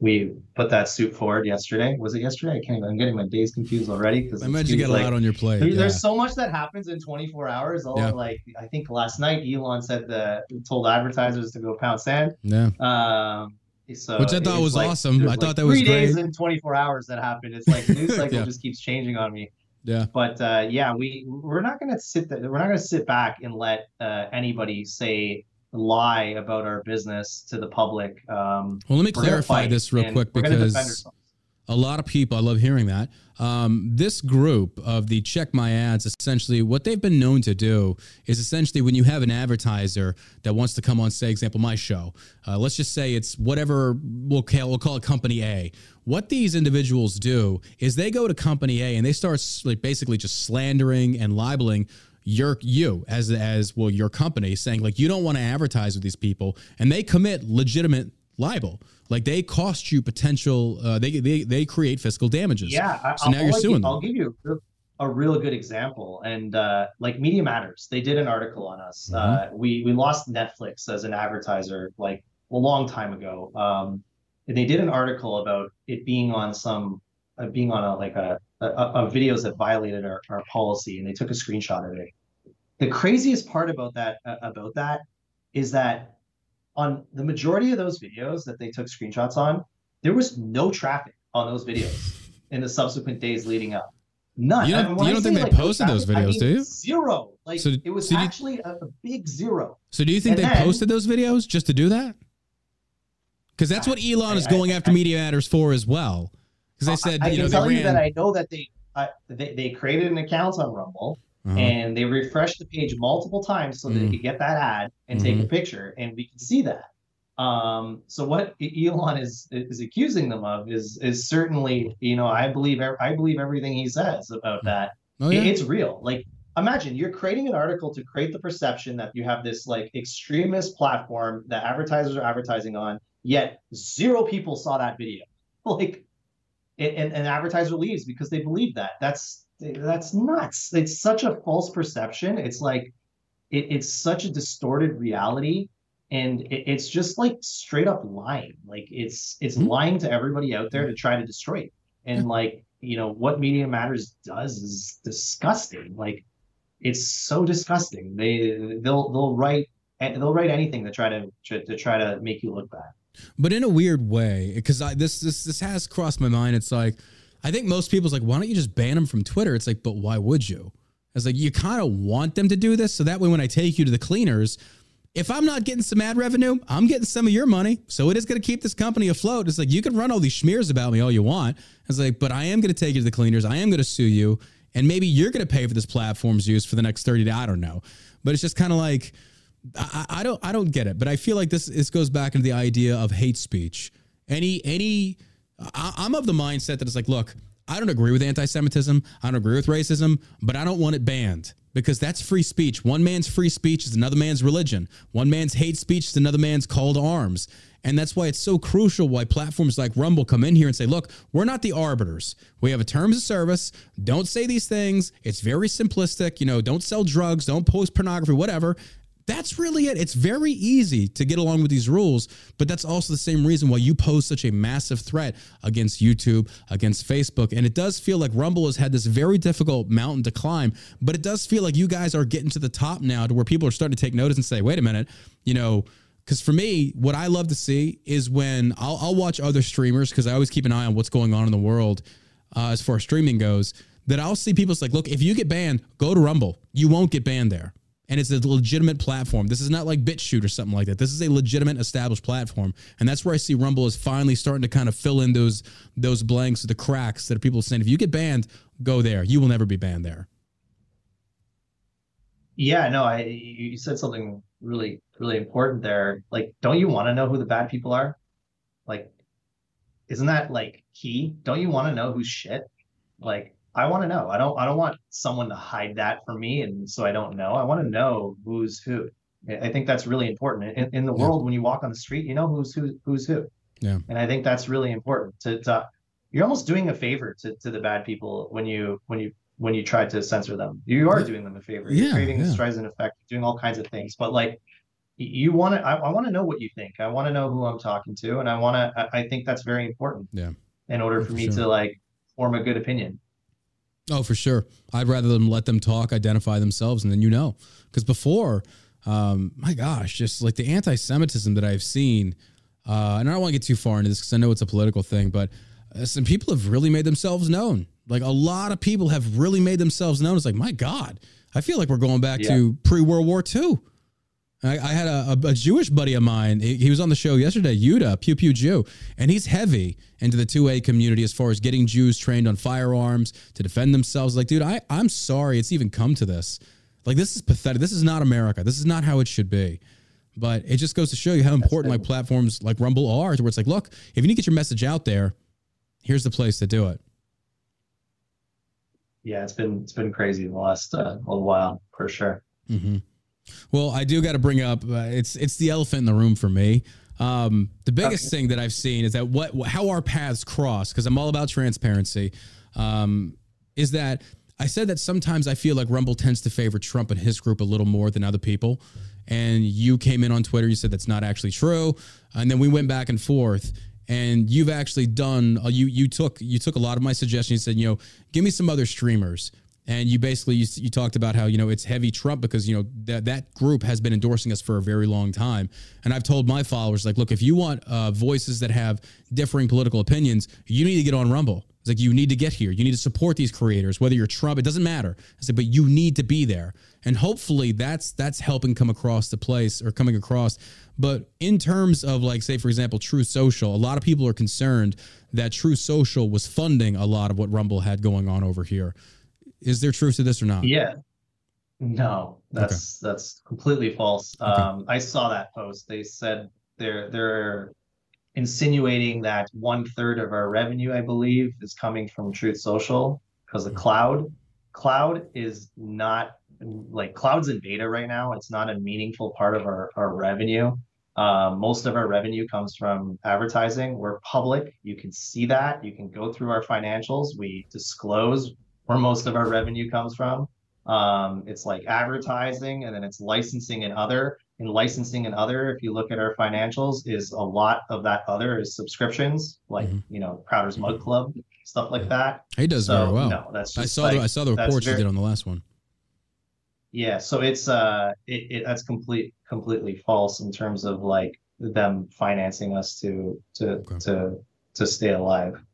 we put that suit forward yesterday. Was it yesterday? I can't. Even, I'm getting my days confused already because I imagine you like, a lot on your plate. There, yeah. There's so much that happens in 24 hours. All yeah. like I think last night Elon said the told advertisers to go pound sand. Yeah. Um. So Which I thought was like, awesome. I like thought that was three great. days in 24 hours that happened. It's like the news cycle yeah. just keeps changing on me. Yeah. But uh, yeah, we we're not gonna sit there. We're not gonna sit back and let uh, anybody say lie about our business to the public. Um, well, let me clarify this real quick because a lot of people, I love hearing that. Um, this group of the check my ads, essentially, what they've been known to do is essentially when you have an advertiser that wants to come on, say, example, my show. Uh, let's just say it's whatever we'll call, we'll call it Company A. What these individuals do is they go to Company A and they start like basically just slandering and libeling your you as as well your company saying like you don't want to advertise with these people and they commit legitimate libel like they cost you potential uh, they, they they create fiscal damages. Yeah so I'll, now you're suing i'll give you a real good example. And uh, like media matters they did an article on us. Mm-hmm. uh, we we lost netflix as an advertiser like a long time ago. Um, and they did an article about it being on some uh, being on a like a of videos that violated our, our policy and they took a screenshot of it. The craziest part about that uh, about that is that on the majority of those videos that they took screenshots on there was no traffic on those videos in the subsequent days leading up. None. You don't, you don't think they like posted traffic, those videos I mean, do you? zero. Like so, it was so actually you, a, big zero. So do you think and they then, posted those videos just to do that? Because that's what elon I, is going after media matters for as well. Because I said, I, you can know, tell ran... you that I know that they, uh, they they created an account on Rumble uh-huh. and they refreshed the page multiple times so mm. they could get that ad and mm-hmm. take a mm-hmm. picture, and we can see that. Um, so what Elon is is accusing them of is is certainly, you know, I believe I believe everything he says about mm. that. Oh, yeah. It's real. Like imagine you're creating an article to create the perception that you have this like extremist platform that advertisers are advertising on, yet zero people saw that video. Like and, and an advertiser leaves because they believe that. That's that's nuts. It's such a false perception. It's like it, it's such a distorted reality, and it, it's just like straight up lying. Like it's it's mm-hmm. lying to everybody out there to try to destroy it. And like you know what Media Matters does is disgusting. Like it's so disgusting. They they'll they'll write they'll write anything to try to, to, to try to make you look bad but in a weird way because i this this this has crossed my mind it's like i think most people's like why don't you just ban them from twitter? It's like but why would you? It's like you kind of want them to do this so that way when i take you to the cleaners if i'm not getting some ad revenue i'm getting some of your money so it is going to keep this company afloat. It's like you can run all these smears about me all you want. It's like but i am going to take you to the cleaners i am going to sue you and maybe you're going to pay for this platform's use for the next 30 days i don't know. But it's just kind of like I, I don't I don't get it, but I feel like this this goes back into the idea of hate speech. Any any I, I'm of the mindset that it's like, look, I don't agree with anti-Semitism. I don't agree with racism, but I don't want it banned because that's free speech. One man's free speech is another man's religion. One man's hate speech is another man's call to arms. And that's why it's so crucial why platforms like Rumble come in here and say, look, we're not the arbiters. We have a terms of service. Don't say these things. It's very simplistic. You know, don't sell drugs, don't post pornography, whatever. That's really it. It's very easy to get along with these rules, but that's also the same reason why you pose such a massive threat against YouTube, against Facebook. And it does feel like Rumble has had this very difficult mountain to climb, but it does feel like you guys are getting to the top now to where people are starting to take notice and say, wait a minute, you know, because for me, what I love to see is when I'll, I'll watch other streamers, because I always keep an eye on what's going on in the world uh, as far as streaming goes, that I'll see people like, look, if you get banned, go to Rumble. You won't get banned there and it's a legitimate platform. This is not like BitChute or something like that. This is a legitimate established platform, and that's where I see Rumble is finally starting to kind of fill in those those blanks, the cracks that people are saying. If you get banned, go there. You will never be banned there. Yeah, no, I you said something really really important there. Like, don't you want to know who the bad people are? Like, isn't that like key? Don't you want to know who's shit? Like, I want to know. I don't I don't want someone to hide that from me and so I don't know. I want to know who's who. I think that's really important. In, in the yeah. world when you walk on the street, you know who's who who's who. Yeah. And I think that's really important to, to you're almost doing a favor to, to the bad people when you when you when you try to censor them. You are doing them a favor. You're creating yeah. a Streisand effect, doing all kinds of things. But like you want to I, I want to know what you think i want to know who i'm talking to and i want to I, I think that's very important Yeah. in order for For me sure. to like form a good opinion Oh, for sure. I'd rather them let them talk, identify themselves, and then you know. Because before, um, my gosh, just like the anti-Semitism that I've seen, uh, and I don't want to get too far into this because I know it's a political thing, but uh, some people have really made themselves known. Like a lot of people have really made themselves known. It's like, my God, I feel like we're going back Yeah. to pre-World War II. I, I had a, a, Jewish buddy of mine. He, he was on the show yesterday, Yuda, Pew Pew Jew, and he's heavy into the 2A community as far as getting Jews trained on firearms to defend themselves. Like, dude, I, I'm sorry it's even come to this. Like, this is pathetic. This is not America. This is not how it should be. But it just goes to show you how important like platforms like Rumble are, to where it's like, look, if you need to get your message out there, here's the place to do it. yeah it's been it's been crazy the last uh, little while for sure hmm Well, I do got to bring up uh, it's it's the elephant in the room for me. Um, the biggest thing that I've seen is that what how our paths cross because I'm all about transparency. Um, is that I said that sometimes I feel like Rumble tends to favor Trump and his group a little more than other people. And you came in on Twitter, you said that's not actually true, and then we went back and forth. And you've actually done uh, you you took you took a lot of my suggestions. You said you know give me some other streamers and you basically you, you talked about how you know it's heavy Trump because you know that that group has been endorsing us for a very long time. And I've told my followers like, look, if you want uh, voices that have differing political opinions, you need to get on Rumble. It's like you need to get here. You need to support these creators, whether you're Trump. It doesn't matter. I said, but you need to be there, and hopefully that's that's helping come across the place or coming across. But in terms of like, say for example, Truth Social, a lot of people are concerned that Truth Social was funding a lot of what Rumble had going on over here. Is there truth to this or not? Yeah. No, that's that's completely false. Okay. Um, I saw that post. They said they're they're insinuating that one third of our revenue, I believe, is coming from Truth Social because the cloud cloud is not like cloud's in beta right now. It's not a meaningful part of our, our revenue. Um, most of our revenue comes from advertising. We're public. You can see that. You can go through our financials. We disclose where most of our revenue comes from. Um, it's like advertising and then it's licensing and other. In licensing and other, if you look at our financials, is a lot of that other is subscriptions, like Mhm. you know, Crowder's Mug Club, stuff like that. He does So very well. no, that's I just saw like, the I saw the that's reports very- you did on the last one. yeah, so it's uh it, it that's complete completely false in terms of like them financing us to to Okay. to to stay alive.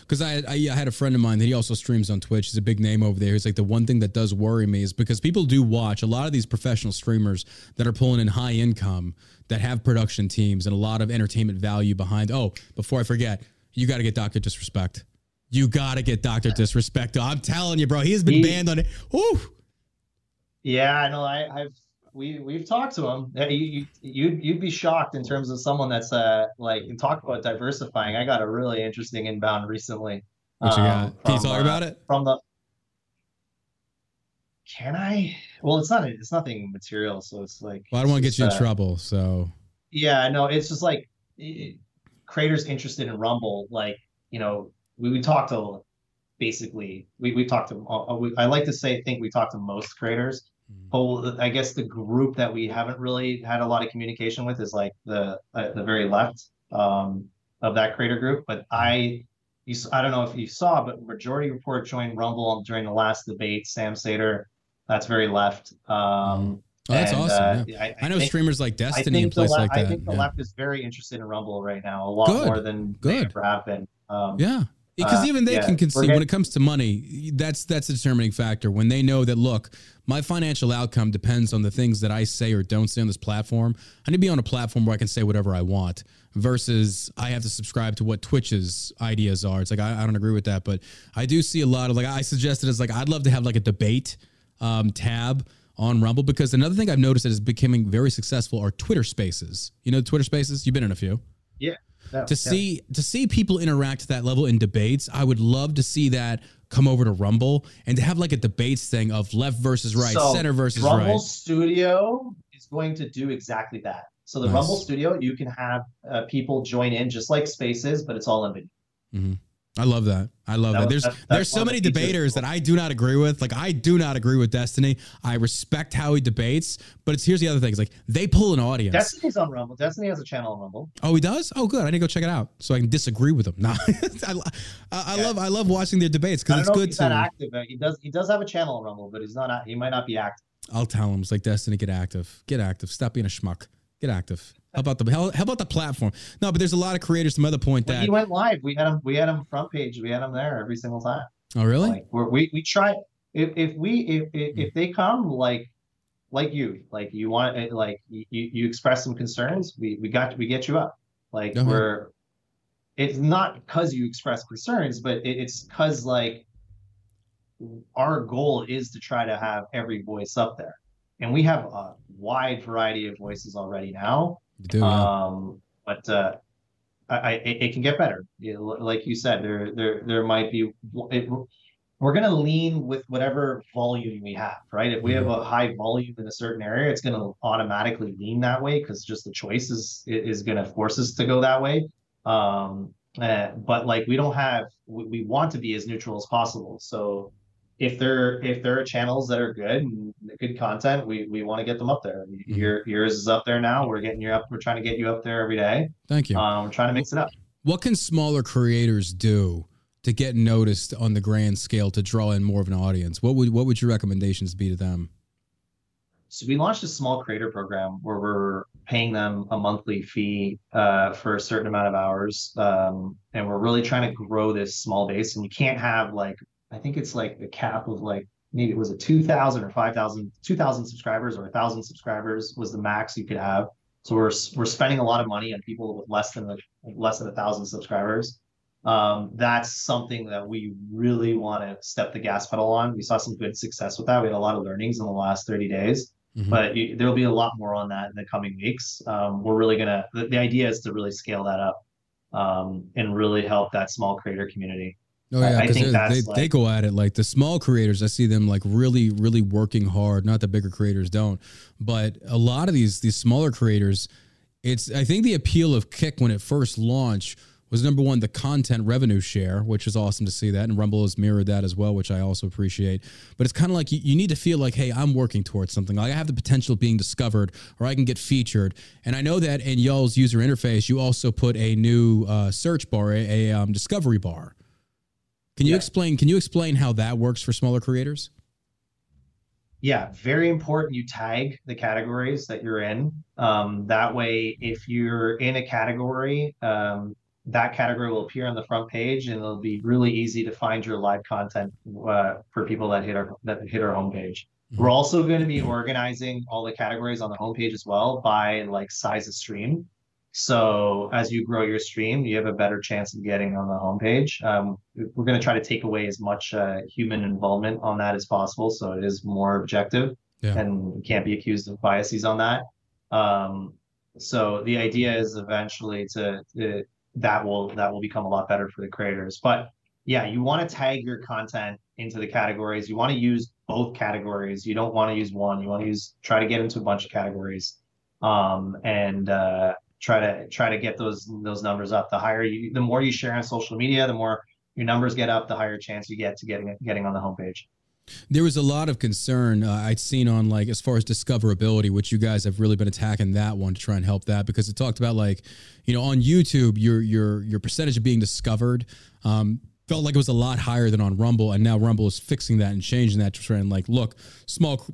Because I, I I had a friend of mine that he also streams on Twitch. He's a big name over there. He's like the one thing that does worry me is because people do watch a lot of these professional streamers that are pulling in high income that have production teams and a lot of entertainment value behind. Oh, before I forget, you got to get Doctor Disrespect. You got to get Doctor Disrespect. I'm telling you, bro. He has been He- banned on it. Woo! Yeah, I know. I, I've we we've talked to him. You you you'd you'd be shocked in terms of someone that's uh like talk about diversifying. I got a really interesting inbound recently. What you um, got? Can you from, talk uh, about it? From the can I? Well, it's not. It's nothing material, so it's like. Well, I don't want to get you in uh, trouble. So Yeah, no, it's just like eh, creators interested in Rumble. Like, you know, we, we talked to basically, we, we talked to, uh, we, I like to say, think we talked to most creators. But I guess the group that we haven't really had a lot of communication with is like the uh, the very left um, of that creator group. But I, you, I don't know if you saw, but Majority Report joined Rumble during the last debate. Sam Seder, that's very left. Um, Oh, that's and, awesome. uh, yeah. I, I know think- streamers like Destiny and places le- like I think the yeah. left is very interested in Rumble right now, a lot Good, more than they good. ever have been. Um, Yeah. Because Uh, even they yeah, can we're concede when it comes to money, that's that's a determining factor. When they know that, look, my financial outcome depends on the things that I say or don't say on this platform. I need to be on a platform where I can say whatever I want versus I have to subscribe to what Twitch's ideas are. It's like I, I don't agree with that, but I do see a lot of like I suggested as like I'd love to have like a debate um, tab on Rumble because another thing I've noticed that is becoming very successful are Twitter Spaces. You know, Twitter Spaces. You've been in a few yeah. No, to yeah. see to see people interact to that level in debates i would love to see that come over to rumble and to have like a debates thing of left versus right So, center versus Rumble right Rumble Studio is going to do exactly that. So the Nice. Rumble Studio, you can have uh, people join in just like Spaces, but it's all in video. I love that. I love that. That There's that's there's so many debaters that I do not agree with. Like I do not agree with Destiny. I respect how he debates, but it's here's the other thing. It's like they pull an audience. Destiny's on Rumble. Destiny has a channel on Rumble. oh, he does. Oh, good. I need to go check it out so I can disagree with him. No, I, I, I Yeah. love I love watching their debates because it's good he's to. active. He does. He does have a channel on Rumble, but he's not. He might not be active. I'll tell him. It's like Destiny, get active. Get active. Stop being a schmuck. Get active. How about the how, how about the platform? No, but there's a lot of creators. Some other point When that. he went live, we had him. We had him front page. We had him there every single time. oh, really? Like we're, we we try. If if we if if, Hmm. if they come like like you like you want like you you express some concerns, we we got we get you up. Like Okay. we're. It's not because you express concerns, but it, it's because like our goal is to try to have every voice up there, and we have a wide variety of voices already now. You do. yeah. Um, but uh, I, I it, can get better. You know, like you said, there there there might be. It, we're gonna lean with whatever volume we have, right? If we have a high volume in a certain area, it's gonna automatically lean that way because just the choice is is gonna force us to go that way. Um, uh, but like we don't have, we, we want to be as neutral as possible. So if there if there are channels that are good and good content, we we want to get them up there. Your yours is up there now. We're getting you up. We're trying to get you up there every day. Thank you. Um, we're trying to mix it up. What can smaller creators do to get noticed on the grand scale to draw in more of an audience? What would what would your recommendations be to them? So we launched a small creator program where we're paying them a monthly fee uh, for a certain amount of hours, um, and we're really trying to grow this small base. And you can't have like I think it's like a cap of like maybe it was a 2,000 or 5,000, 2,000 subscribers or a thousand subscribers was the max you could have. So we're we're spending a lot of money on people with less than a, less than a thousand subscribers. Um, that's something that we really want to step the gas pedal on. We saw some good success with that. We had a lot of learnings in the last 30 days Mhm. but you, there'll be a lot more on that in the coming weeks. Um, we're really gonna. The, the idea is to really scale that up um, and really help that small creator community. Oh yeah, because they, they, they go at it like the small creators. I see them like really, really working hard. Not that bigger creators don't, but a lot of these these smaller creators, it's I think the appeal of Kick when it first launched was number one the content revenue share, which is awesome to see that, and Rumble has mirrored that as well, which I also appreciate. But it's kind of like you, you need to feel like, hey, I'm working towards something. Like I have the potential of being discovered, or I can get featured. And I know that in y'all's user interface, you also put a new uh, search bar, a, a um, discovery bar. Can you Yeah. explain? Can you explain how that works for smaller creators? Yeah, very important. You tag the categories that you're in. Um, that way, if you're in a category, um, that category will appear on the front page, and it'll be really easy to find your live content uh, for people that hit our that hit our homepage. We're also going to be organizing all the categories on the homepage as well by like size of stream. So as you grow your stream, you have a better chance of getting on the homepage. Um, we're going to try to take away as much uh, human involvement on that as possible, so it is more objective Yeah. and can't be accused of biases on that. Um, so the idea is eventually to, to that will that will become a lot better for the creators. But yeah, you want to tag your content into the categories. You want to use both categories. You don't want to use one. You want to use try to get into a bunch of categories, um, and uh, try to try to get those those numbers up. The higher you, the more you share on social media, the more your numbers get up. The higher chance you get to getting getting on the homepage. There was a lot of concern uh, I'd seen on like as far as discoverability, which you guys have really been attacking that one to try and help that because it talked about like, you know, on YouTube your your your percentage of being discovered um, felt like it was a lot higher than on Rumble, and now Rumble is fixing that and changing that to try and like, look, small.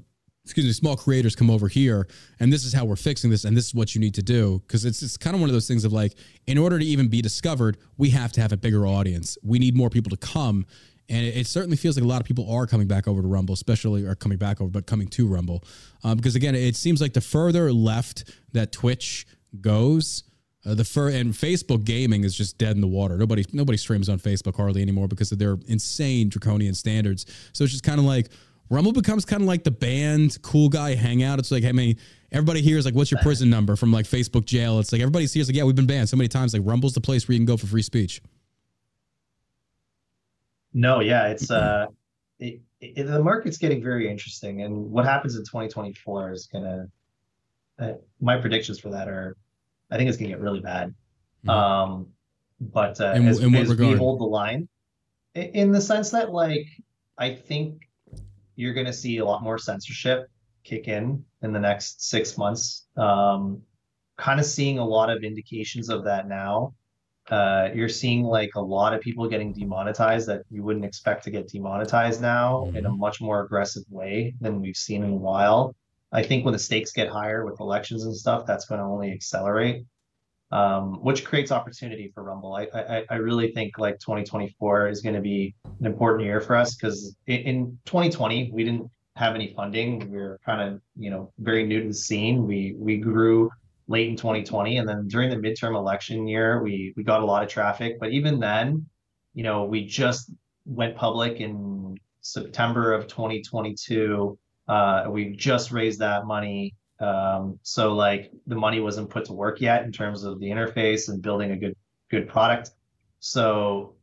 Excuse me, small creators come over here, and this is how we're fixing this, and this is what you need to do. Because it's it's kind of one of those things of like, in order to even be discovered, we have to have a bigger audience. We need more people to come, and it, it certainly feels like a lot of people are coming back over to Rumble, especially or coming back over, but coming to Rumble, um, because again, it seems like the further left that Twitch goes, uh, the fur and Facebook gaming is just dead in the water. Nobody nobody streams on Facebook hardly anymore because of their insane draconian standards. So it's just kind of like Rumble becomes kind of like the band cool guy hangout. It's like, I mean, everybody here is like, what's your prison number from like Facebook jail? It's like everybody here's like, yeah, we've been banned so many times. Like Rumble's the place where you can go for free speech. No, yeah, it's uh, it, it, the market's getting very interesting, and what happens in 2024 is gonna. Uh, my predictions for that are, I think it's gonna get really bad. Mhm. Um, but uh, In- as, in as we hold the line, in the sense that like I think you're going to see a lot more censorship kick in in the next six months. Um, kind of seeing a lot of indications of that now. Uh, you're seeing like a lot of people getting demonetized that you wouldn't expect to get demonetized now mm-hmm. in a much more aggressive way than we've seen in a while. I think when the stakes get higher with elections and stuff, that's going to only accelerate um, which creates opportunity for Rumble. I, I, I really think like 2024 is going to be an important year for us because in, in 2020 we didn't have any funding. We were kind of you know very new to the scene. We we grew late in 2020, and then during the midterm election year, we we got a lot of traffic. But even then, you know, we just went public in September of 2022. Uh, we just raised that money um, so like the money wasn't put to work yet in terms of the interface and building a good good product. So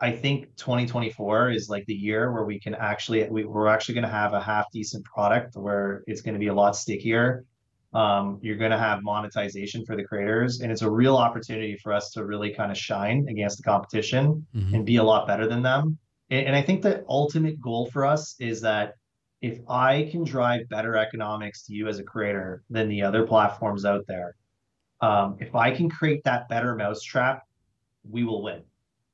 I think 2024 is like the year where we can actually we, we're actually going to have a half decent product where it's going to be a lot stickier. Um, you're going to have monetization for the creators, and it's a real opportunity for us to really kind of shine against the competition mm-hmm. and be a lot better than them. And, and I think the ultimate goal for us is that if I can drive better economics to you as a creator than the other platforms out there, um, if I can create that better mousetrap, we will win.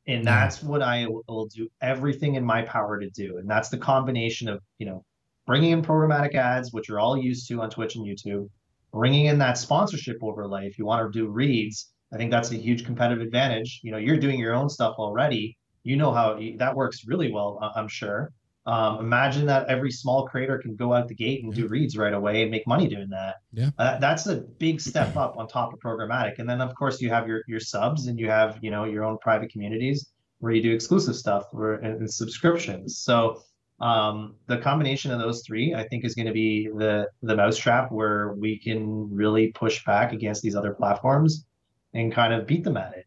And that's what I will do everything in my power to do. And that's the combination of, you know, bringing in programmatic ads, which you're all used to on Twitch and YouTube, bringing in that sponsorship overlay. If you want to do reads, I think that's a huge competitive advantage. You know, you're doing your own stuff already. You know how that works really well, I'm sure. Um, imagine that every small creator can go out the gate and do reads right away and make money doing that. Yeah, uh, that's a big step up on top of programmatic. And then of course you have your your subs and you have you know your own private communities where you do exclusive stuff or and, and subscriptions. So um, the combination of those three, I think, is going to be the the mousetrap where we can really push back against these other platforms and kind of beat them at it.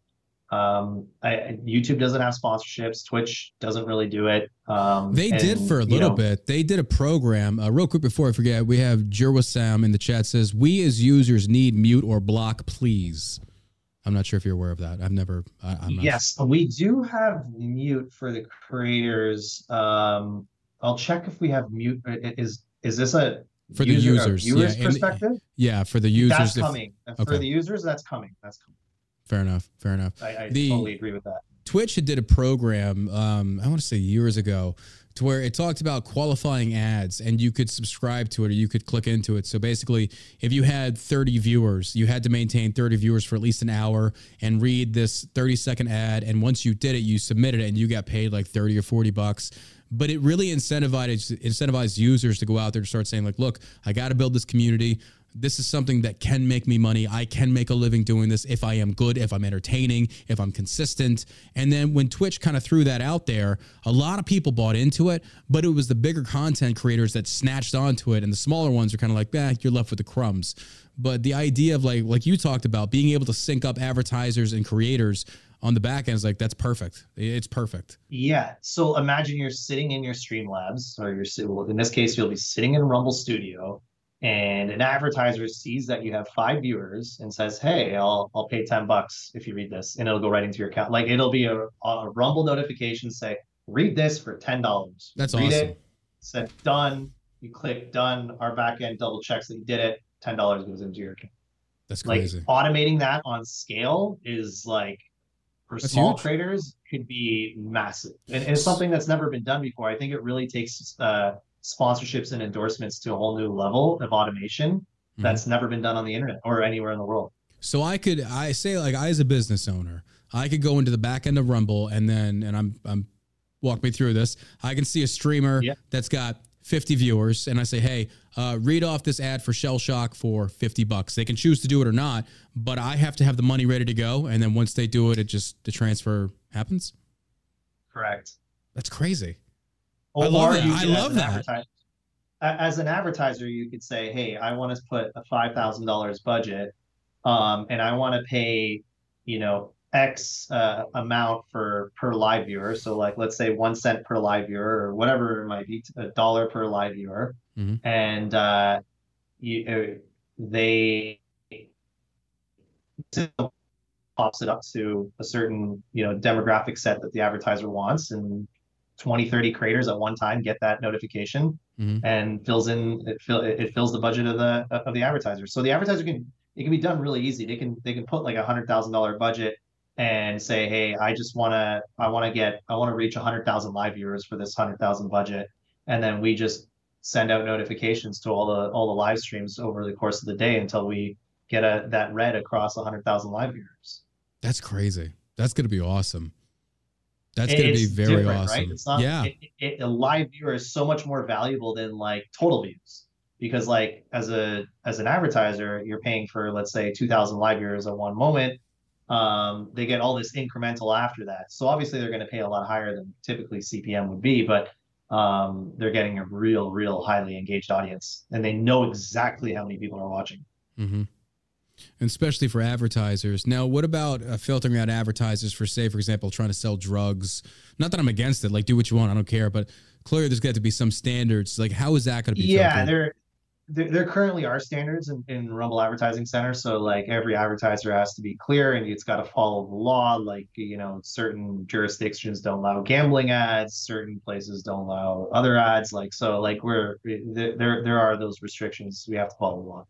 Um, I, YouTube doesn't have sponsorships. Twitch doesn't really do it. Um, they and, did for a little know, bit. They did a program. Uh, real quick before I forget, we have Jerwasam in the chat says, "We as users need mute or block, please." I'm not sure if you're aware of that. I've never. I, yes, sure. we do have mute for the creators. Um, I'll check if we have mute. Is is this a for user, the users? Viewers yeah, perspective. yeah, for the users. That's coming. Okay. For the users, that's coming. That's coming. Fair enough. Fair enough. I, I the, totally agree with that. Twitch did a program, um, I want to say years ago, to where it talked about qualifying ads and you could subscribe to it or you could click into it. So basically, if you had 30 viewers, you had to maintain 30 viewers for at least an hour and read this 30 second ad. And once you did it, you submitted it and you got paid like 30 or 40 bucks but it really incentivized incentivized users to go out there to start saying like look i got to build this community this is something that can make me money. I can make a living doing this if I am good, if I'm entertaining, if I'm consistent. And then when Twitch kind of threw that out there, a lot of people bought into it, but it was the bigger content creators that snatched onto it, and the smaller ones are kind of like, "Bah, you're left with the crumbs." But the idea of like like you talked about being able to sync up advertisers and creators on the back end is like that's perfect. It's perfect. Yeah. So imagine you're sitting in your Streamlabs, or you're in this case, you'll be sitting in Rumble Studio and an advertiser sees that you have five viewers and says, "Hey, I'll I'll pay ten bucks if you read this," and it'll go right into your account. Like it'll be a, a Rumble notification say, "Read this for ten dollars." That's read awesome. It, said done. You click done. Our backend double checks that you did it. Ten dollars goes into your account. That's crazy. Like automating that on scale is like for that's small huge. traders could be massive, and, and, it's something that's never been done before. I think it really takes. Uh, sponsorships and endorsements to a whole new level of automation mm-hmm. that's never been done on the internet or anywhere in the world. So I could I say like I as a business owner, I could go into the back end of Rumble and then and I'm I'm walk me through this. I can see a streamer yeah. that's got 50 viewers and I say, "Hey, uh, read off this ad for Shell Shock for 50 bucks." They can choose to do it or not, but I have to have the money ready to go and then once they do it, it just the transfer happens. Correct. That's crazy. I love that. I love that. As an advertiser, you could say, "Hey, I want to put a five thousand dollars budget, um, and I want to pay, you know, X uh, amount for per live viewer. So, like, let's say one cent per live viewer, or whatever it might be, a dollar per live viewer, mm-hmm. and uh, you, uh, they pops it up to a certain you know demographic set that the advertiser wants and 20 30 creators at one time get that notification Mhm. and fills in it fill it fills the budget of the of the advertiser so the advertiser can it can be done really easy they can they can put like a hundred thousand dollar budget and say hey i just want to i want to get i want to reach a hundred thousand live viewers for this hundred thousand budget and then we just send out notifications to all the all the live streams over the course of the day until we get a that red across a hundred thousand live viewers That's crazy. That's going to be awesome. That's going to be very awesome. Right? It's not. yeah. It, it, a live viewer is so much more valuable than like total views because like as a as an advertiser, you're paying for let's say two thousand live viewers at one moment. Um, they get all this incremental after that. So obviously they're going to pay a lot higher than typically CPM would be, but um, they're getting a real, real highly engaged audience, and they know exactly how many people are watching. hmm And especially for advertisers. Now, what about uh, filtering out advertisers for, say, for example, trying to sell drugs? Not that I'm against it. Like, do what you want. I don't care. But clearly, there's got to be some standards. Like, how is that going to be? yeah filtered? there, there there currently are standards in, in rumble advertising center so like every advertiser has to be clear and it's got to follow the law like you know certain jurisdictions don't allow gambling ads certain places don't allow other ads like so like we're there there there are those restrictions we have to follow the law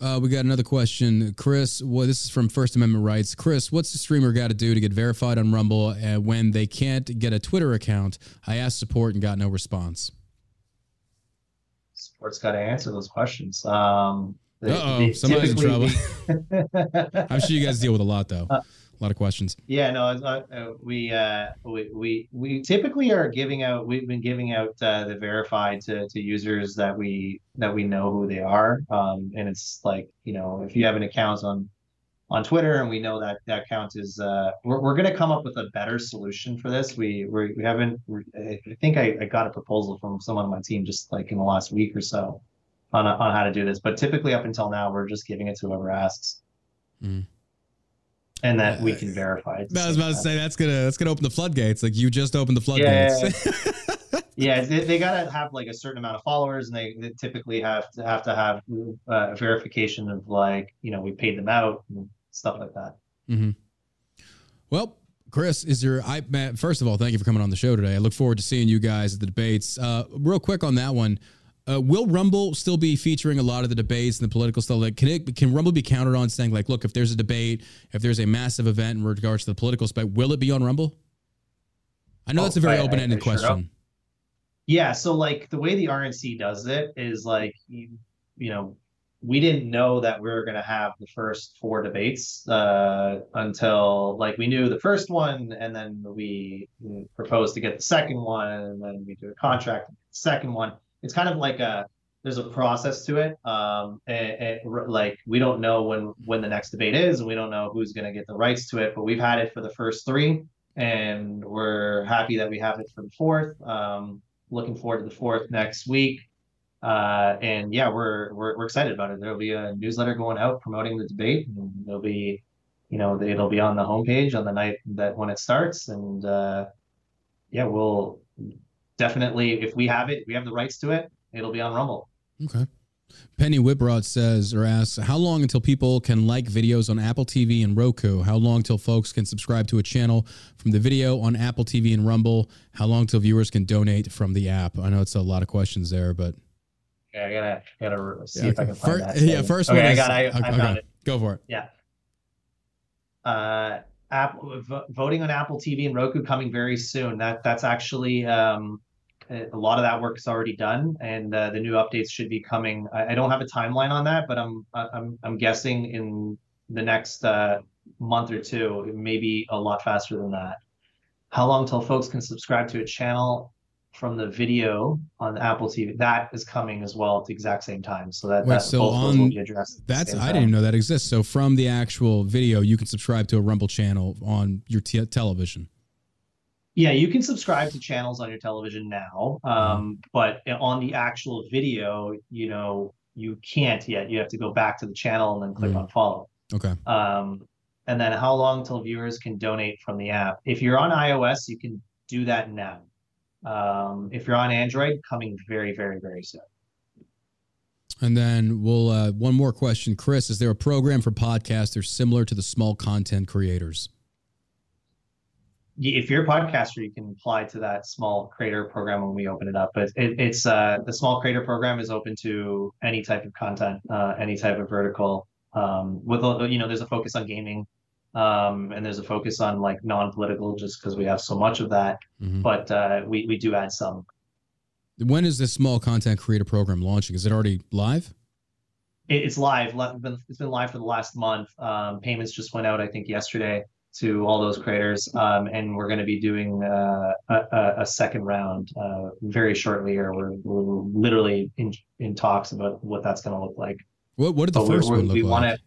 Uh, we got another question, Chris. Well, this is from First Amendment Rights. Chris, what's the streamer got to do to get verified on Rumble uh, when they can't get a Twitter account? I asked support and got no response. Support's got to answer those questions um oh, somebody's in trouble. I'm sure you guys deal with a lot though. Uh, a lot of questions. Yeah, no, uh, we, uh, we we we typically are giving out. We've been giving out uh, the verified to, to users that we that we know who they are. Um, and it's like you know, if you have an account on on Twitter and we know that that account is, uh, we're we're gonna come up with a better solution for this. We we, we haven't. I think I, I got a proposal from someone on my team just like in the last week or so on on how to do this. But typically, up until now, we're just giving it to whoever asks. Mm. And that we can verify. I was about to say that's gonna that's gonna open the floodgates. Like you just opened the Yeah, floodgates. yeah they, they gotta have like a certain amount of followers and they, they typically have to have to have uh, verification of like you know we paid them out and stuff like that Mm-hmm. Well, Chris, is there? I man, first of all, thank you for coming on the show today. I look forward to seeing you guys at the debates. Uh, real quick on that one. Uh, will Rumble still be featuring a lot of the debates and the political stuff? Like, can it can Rumble be counted on saying like, look, if there's a debate, if there's a massive event in regards to the political space, will it be on Rumble? I know Oh, that's a very I- I- open-ended I sure hope. question. yeah so like the way the rnc does it is like you, you know we didn't know that we were going to have the first four debates uh, until like we knew the first one and then we, we proposed to get the second one and then we do a contract second one it's kind of like a there's a process to it um and, like we don't know when when the next debate is and we don't know who's going to get the rights to it but we've had it for the first three and we're happy that we have it for the fourth um looking forward to the fourth next week. Uh and yeah we're, we're we're excited about it. There'll be a newsletter going out promoting the debate and there'll be you know it'll be on the homepage on the night that when it starts and uh yeah we'll definitely if we have it we have the rights to it it'll be on rumble Okay. Penny Whiprod says or asks, how long until people can like videos on Apple TV and Roku? How long till folks can subscribe to a channel from the video on Apple TV and Rumble? How long till viewers can donate from the app? I know it's a lot of questions there, but yeah i gotta gotta see Yeah, if i can find Fir- that yeah, first okay, one i is- got i, okay, I found okay. it go for it. Yeah. Uh, Apple vo- voting on Apple TV and Roku coming very soon. That that's actually um, a lot of that work is already done, and uh, the new updates should be coming. I, I don't have a timeline on that, but I'm I'm I'm guessing in the next uh, month or two, maybe a lot faster than that. How long till folks can subscribe to a channel from the video on Apple TV? That is coming as well at the exact same time. So that, Wait, that so both those will be addressed. That's I didn't even know that exists. So from the actual video, you can subscribe to a Rumble channel on your t- television. Yeah, you can subscribe to channels on your television now, um, but on the actual video, you know, you can't yet. You have to go back to the channel and then click Mm. on follow. Okay. Um, and then how long till viewers can donate from the app? If you're on iOS, you can do that now. Um, if you're on Android, coming very, very, very soon. And then we'll uh, one more question, Chris. Is there a program for podcasters similar to the small content creators? If you're a podcaster, you can apply to that small creator program when we open it up. But it, it's uh, the small creator program is open to any type of content, uh, any type of vertical. Um, with you know, there's a focus on gaming, um, and there's a focus on like non-political, just because we have so much of that. Mm-hmm. But uh, we we do add some. When is this small content creator program launching? Is it already live? It's live. It's been live for the last month. Um, payments just went out, I think, yesterday to all those creators. Um, and we're going to be doing uh, a, a, second round uh, very shortly here. We're, we're literally in, in talks about what that's going to look like. What, what did the but 1st one look we like? Wanna,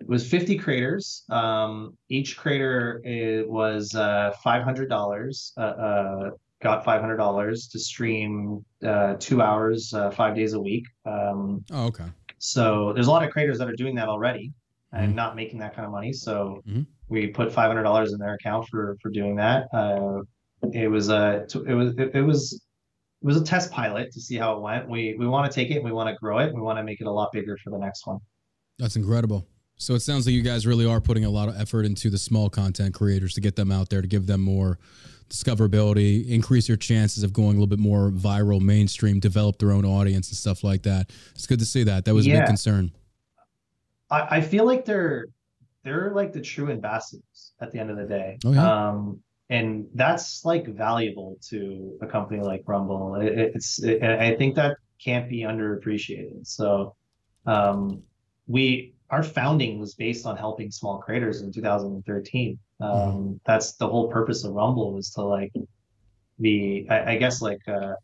it was 50 creators. Um, each creator it was uh, $500, uh, uh, got $500 to stream uh, two hours, five days a week. Um, oh, okay. So there's a lot of creators that are doing that already and mm-hmm. not making that kind of money. So mm-hmm. we put five hundred dollars in their account for for doing that. Uh, it was a it was it, it was it was a test pilot to see how it went. We we want to take it, we want to grow it, we want to make it a lot bigger for the next one. That's incredible. So it sounds like you guys really are putting a lot of effort into the small content creators to get them out there, to give them more discoverability, increase your chances of going a little bit more viral, mainstream, develop their own audience and stuff like that. It's good to see that. That was yeah. a big concern. I, I feel like they're they're like the true ambassadors at the end of the day. Oh, yeah. Um, and that's like valuable to a company like Rumble. It, it's it, I think that can't be underappreciated. So um, we our founding was based on helping small creators in 2013. Um, mm-hmm. That's the whole purpose of Rumble was to like be I, I guess like uh,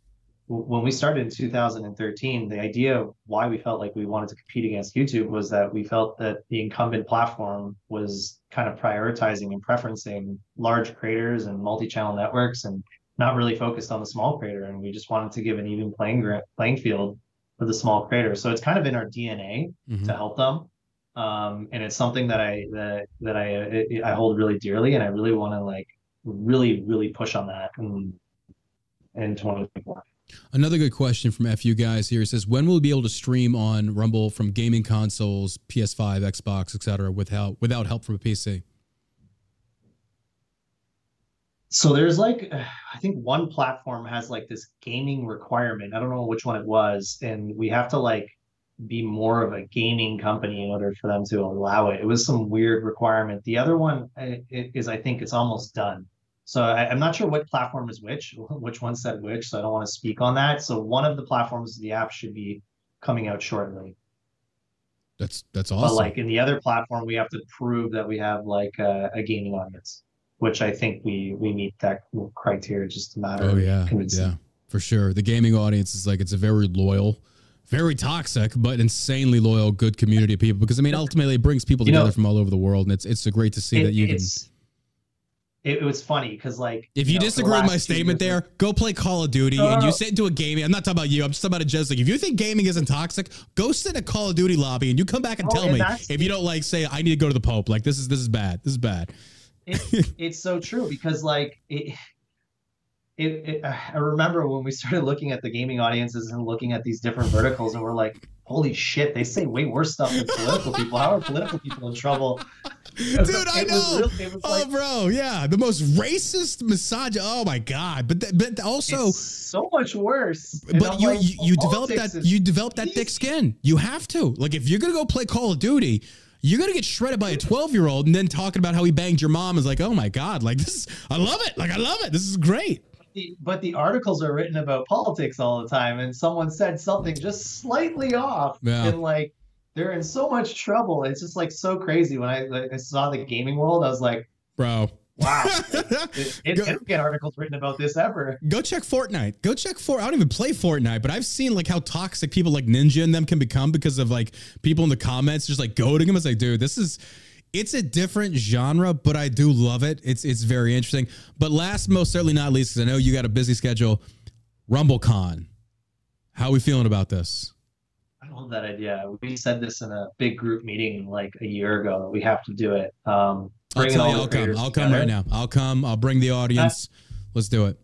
when we started in 2013, the idea of why we felt like we wanted to compete against YouTube was that we felt that the incumbent platform was kind of prioritizing and preferencing large creators and multi-channel networks and not really focused on the small creator. And we just wanted to give an even playing playing field for the small creator. So it's kind of in our DNA mm-hmm. to help them. Um, and it's something that I that that I I hold really dearly, and I really want to like really really push on that in in 2024. Another good question from FU guys here. He says, when will we be able to stream on Rumble from gaming consoles, PS5, Xbox, etc., without without help from a PC? So there's like, I think one platform has like this gaming requirement. I don't know which one it was, and we have to like be more of a gaming company in order for them to allow it. It was some weird requirement. The other one is, I think, it's almost done. So I, am not sure what platform is which, which one said which. So I don't want to speak on that. So one of the platforms of the app should be coming out shortly. That's that's awesome. But like in the other platform, we have to prove that we have like a, a gaming audience, which I think we we meet that criteria. Just a matter. Oh yeah, yeah, for sure. The gaming audience is like it's a very loyal very toxic, but insanely loyal, good community of people. Because I mean, ultimately, it brings people together know, from all over the world, and it's it's great to see it, that you can it, it was funny because like if you, you know, disagree with my statement there, go play Call of Duty and you oh. sit into a gaming. I'm not talking about you. I'm just talking about a just like if you think gaming isn't toxic, go sit in a Call of Duty lobby and you come back and oh, tell and me if you don't like say I need to go to the Pope. Like this is this is bad. This is bad. It, it's so true because like it, it, it, uh, I remember when we started looking at the gaming audiences and looking at these different verticals, and we're like, holy shit, they say way worse stuff than political people. How are political people in trouble? Dude, I know. Real, oh, like, bro, yeah, the most racist misogynist. Oh my god, but th- but also so much worse. but you like, you, you develop that you develop that thick skin. You have to. Like if you're gonna go play Call of Duty, you're gonna get shredded by a 12 year old and then talking about how he banged your mom is like, oh my god, like this. Is, I love it. Like I love it. This is great. but the articles are written about politics all the time, and someone said something just slightly off, yeah. and like they're in so much trouble. It's just like so crazy. When I, like, I saw the gaming world, I was like, bro. Wow, it, it, don't get articles written about this ever. Go check Fortnite. Go check for. I don't even play Fortnite, but I've seen like how toxic people like Ninja and them can become because of like people in the comments just like goading them. It's like, dude, this is it's a different genre, but I do love it. It's it's very interesting. But last, most certainly not least, because I know you got a busy schedule. RumbleCon. How are we feeling about this? Love that idea. We said this in a big group meeting like a year ago. We have to do it. Um, I'll tell you, I'll come. I'll come right now. I'll come. I'll bring the audience. Let's do it.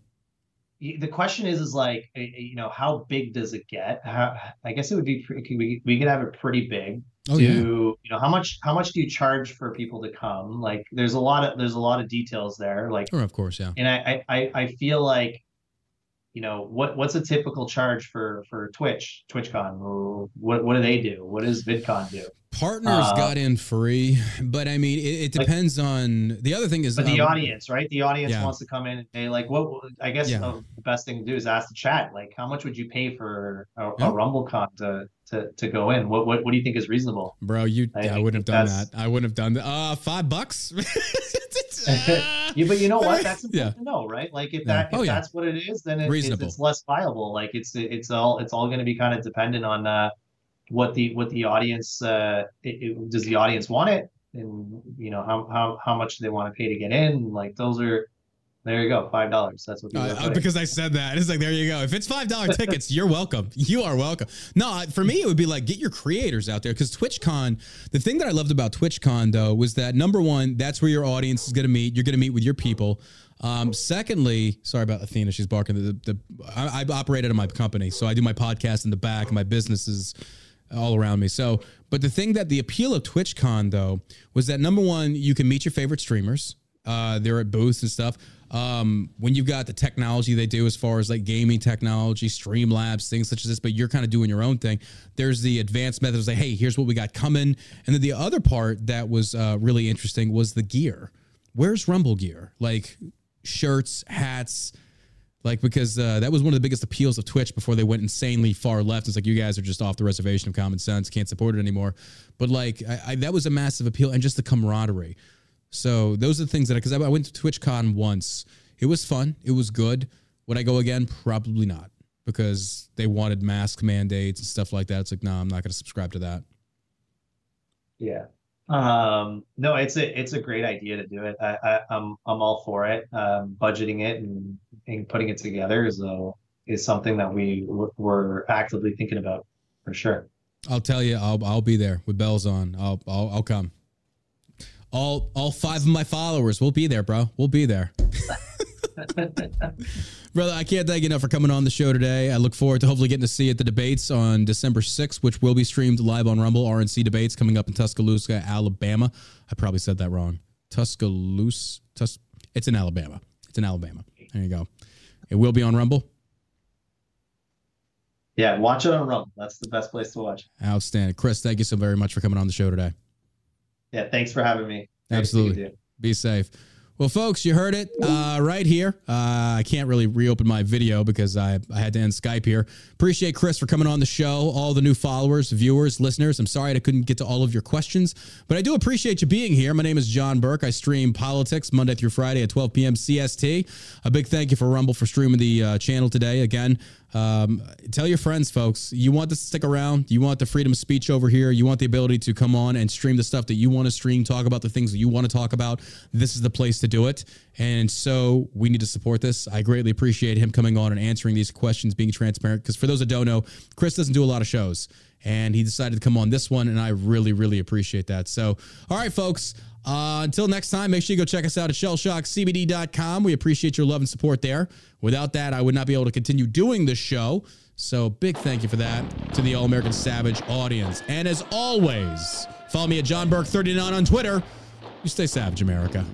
the question is, is like, you know, how big does it get? How, I guess it would be, we, we could have it pretty big. Oh, to, yeah. you know, how much, how much do you charge for people to come? Like, there's a lot of, there's a lot of details there. Like, sure, of course, yeah. And I, I, I feel like, you know, what, what's a typical charge for, for Twitch, TwitchCon? What, what do they do? What does VidCon do? Partners uh, got in free, but I mean, it, it depends but, on the other thing is but the um, audience, right? The audience yeah. wants to come in and say, like, what I guess yeah. the best thing to do is ask the chat, like, how much would you pay for a, yeah. a RumbleCon to, to to go in? What, what what do you think is reasonable? Bro, you I, I wouldn't have done that. I wouldn't have done that. Uh, five bucks. yeah, but you know what? That's important to know, right? Like, if that if oh, that's what it is, then it, it's, it's less viable. Like, it's it's all it's all going to be kind of dependent on. uh what the what the audience uh it, it, does the audience want it? And you know how how how much do they want to pay to get in? Like those are there you go five dollars. That's what uh, because i said that. It's like there you go. If it's five dollar tickets you're welcome. You are welcome. No for me it would be like get your creators out there because twitchcon the thing that i loved about twitchcon though was that number one that's where your audience is going to meet. You're going to meet with your people. Um, secondly, sorry about Athena. She's barking. The, the, I, I operate out of my company, so I do my podcast in the back, my business is all around me. So, but the thing that the appeal of TwitchCon though was that number one, you can meet your favorite streamers. Uh, they're at booths and stuff. Um, when you've got the technology they do as far as like gaming technology, Streamlabs, things such as this, but you're kind of doing your own thing. There's the advanced methods like, hey, here's what we got coming. And then the other part that was uh, really interesting was the gear. Where's Rumble gear? Like shirts, hats, like because uh, that was one of the biggest appeals of Twitch before they went insanely far left. It's like you guys are just off the reservation of common sense, can't support it anymore. But like I, I, that was a massive appeal, and just the camaraderie. So those are the things that because I, I, went to TwitchCon once, it was fun, it was good. Would I go again? Probably not, because they wanted mask mandates and stuff like that. It's like no, nah, I'm not going to subscribe to that. Yeah, um, no, it's a it's a great idea to do it. I, I am I'm, I'm all for it. Um, budgeting it and, and putting it together is a, is something that we we're actively thinking about for sure. I'll tell you, I'll I'll be there with bells on. I'll I'll, I'll come. All all five of my followers, we'll be there, bro. We'll be there. Brother, I can't thank you enough for coming on the show today. I look forward to hopefully getting to see you at the debates on December 6th, which will be streamed live on Rumble. RNC debates coming up in Tuscaloosa, Alabama. I probably said that wrong. Tuscaloosa. Tus- it's in Alabama. It's in Alabama. There you go. It will be on Rumble. Yeah, watch it on Rumble. That's the best place to watch. Outstanding. Chris, thank you so very much for coming on the show today. Yeah, thanks for having me. Absolutely. Be safe. Well, folks, you heard it uh, right here. Uh, I can't really reopen my video because I, I had to end Skype here. Appreciate Chris for coming on the show, all the new followers, viewers, listeners. I'm sorry I couldn't get to all of your questions, but I do appreciate you being here. My name is John Burk. I stream politics Monday through Friday at 12 p.m. CST. A big thank you for Rumble for streaming the uh, channel today. Again, um, tell your friends, folks, you want to stick around. You want the freedom of speech over here. You want the ability to come on and stream the stuff that you want to stream, talk about the things that you want to talk about. This is the place to do it. And so we need to support this. I greatly appreciate him coming on and answering these questions, being transparent. Because for those that don't know, Chris doesn't do a lot of shows and he decided to come on this one. And I really, really appreciate that. So, all right, folks. Uh, until next time, make sure you go check us out at shellshockcbd.com. We appreciate your love and support there. Without that, I would not be able to continue doing this show. So, big thank you for that to the All American Savage audience. And as always, follow me at John Burk39 on Twitter. You stay savage, America.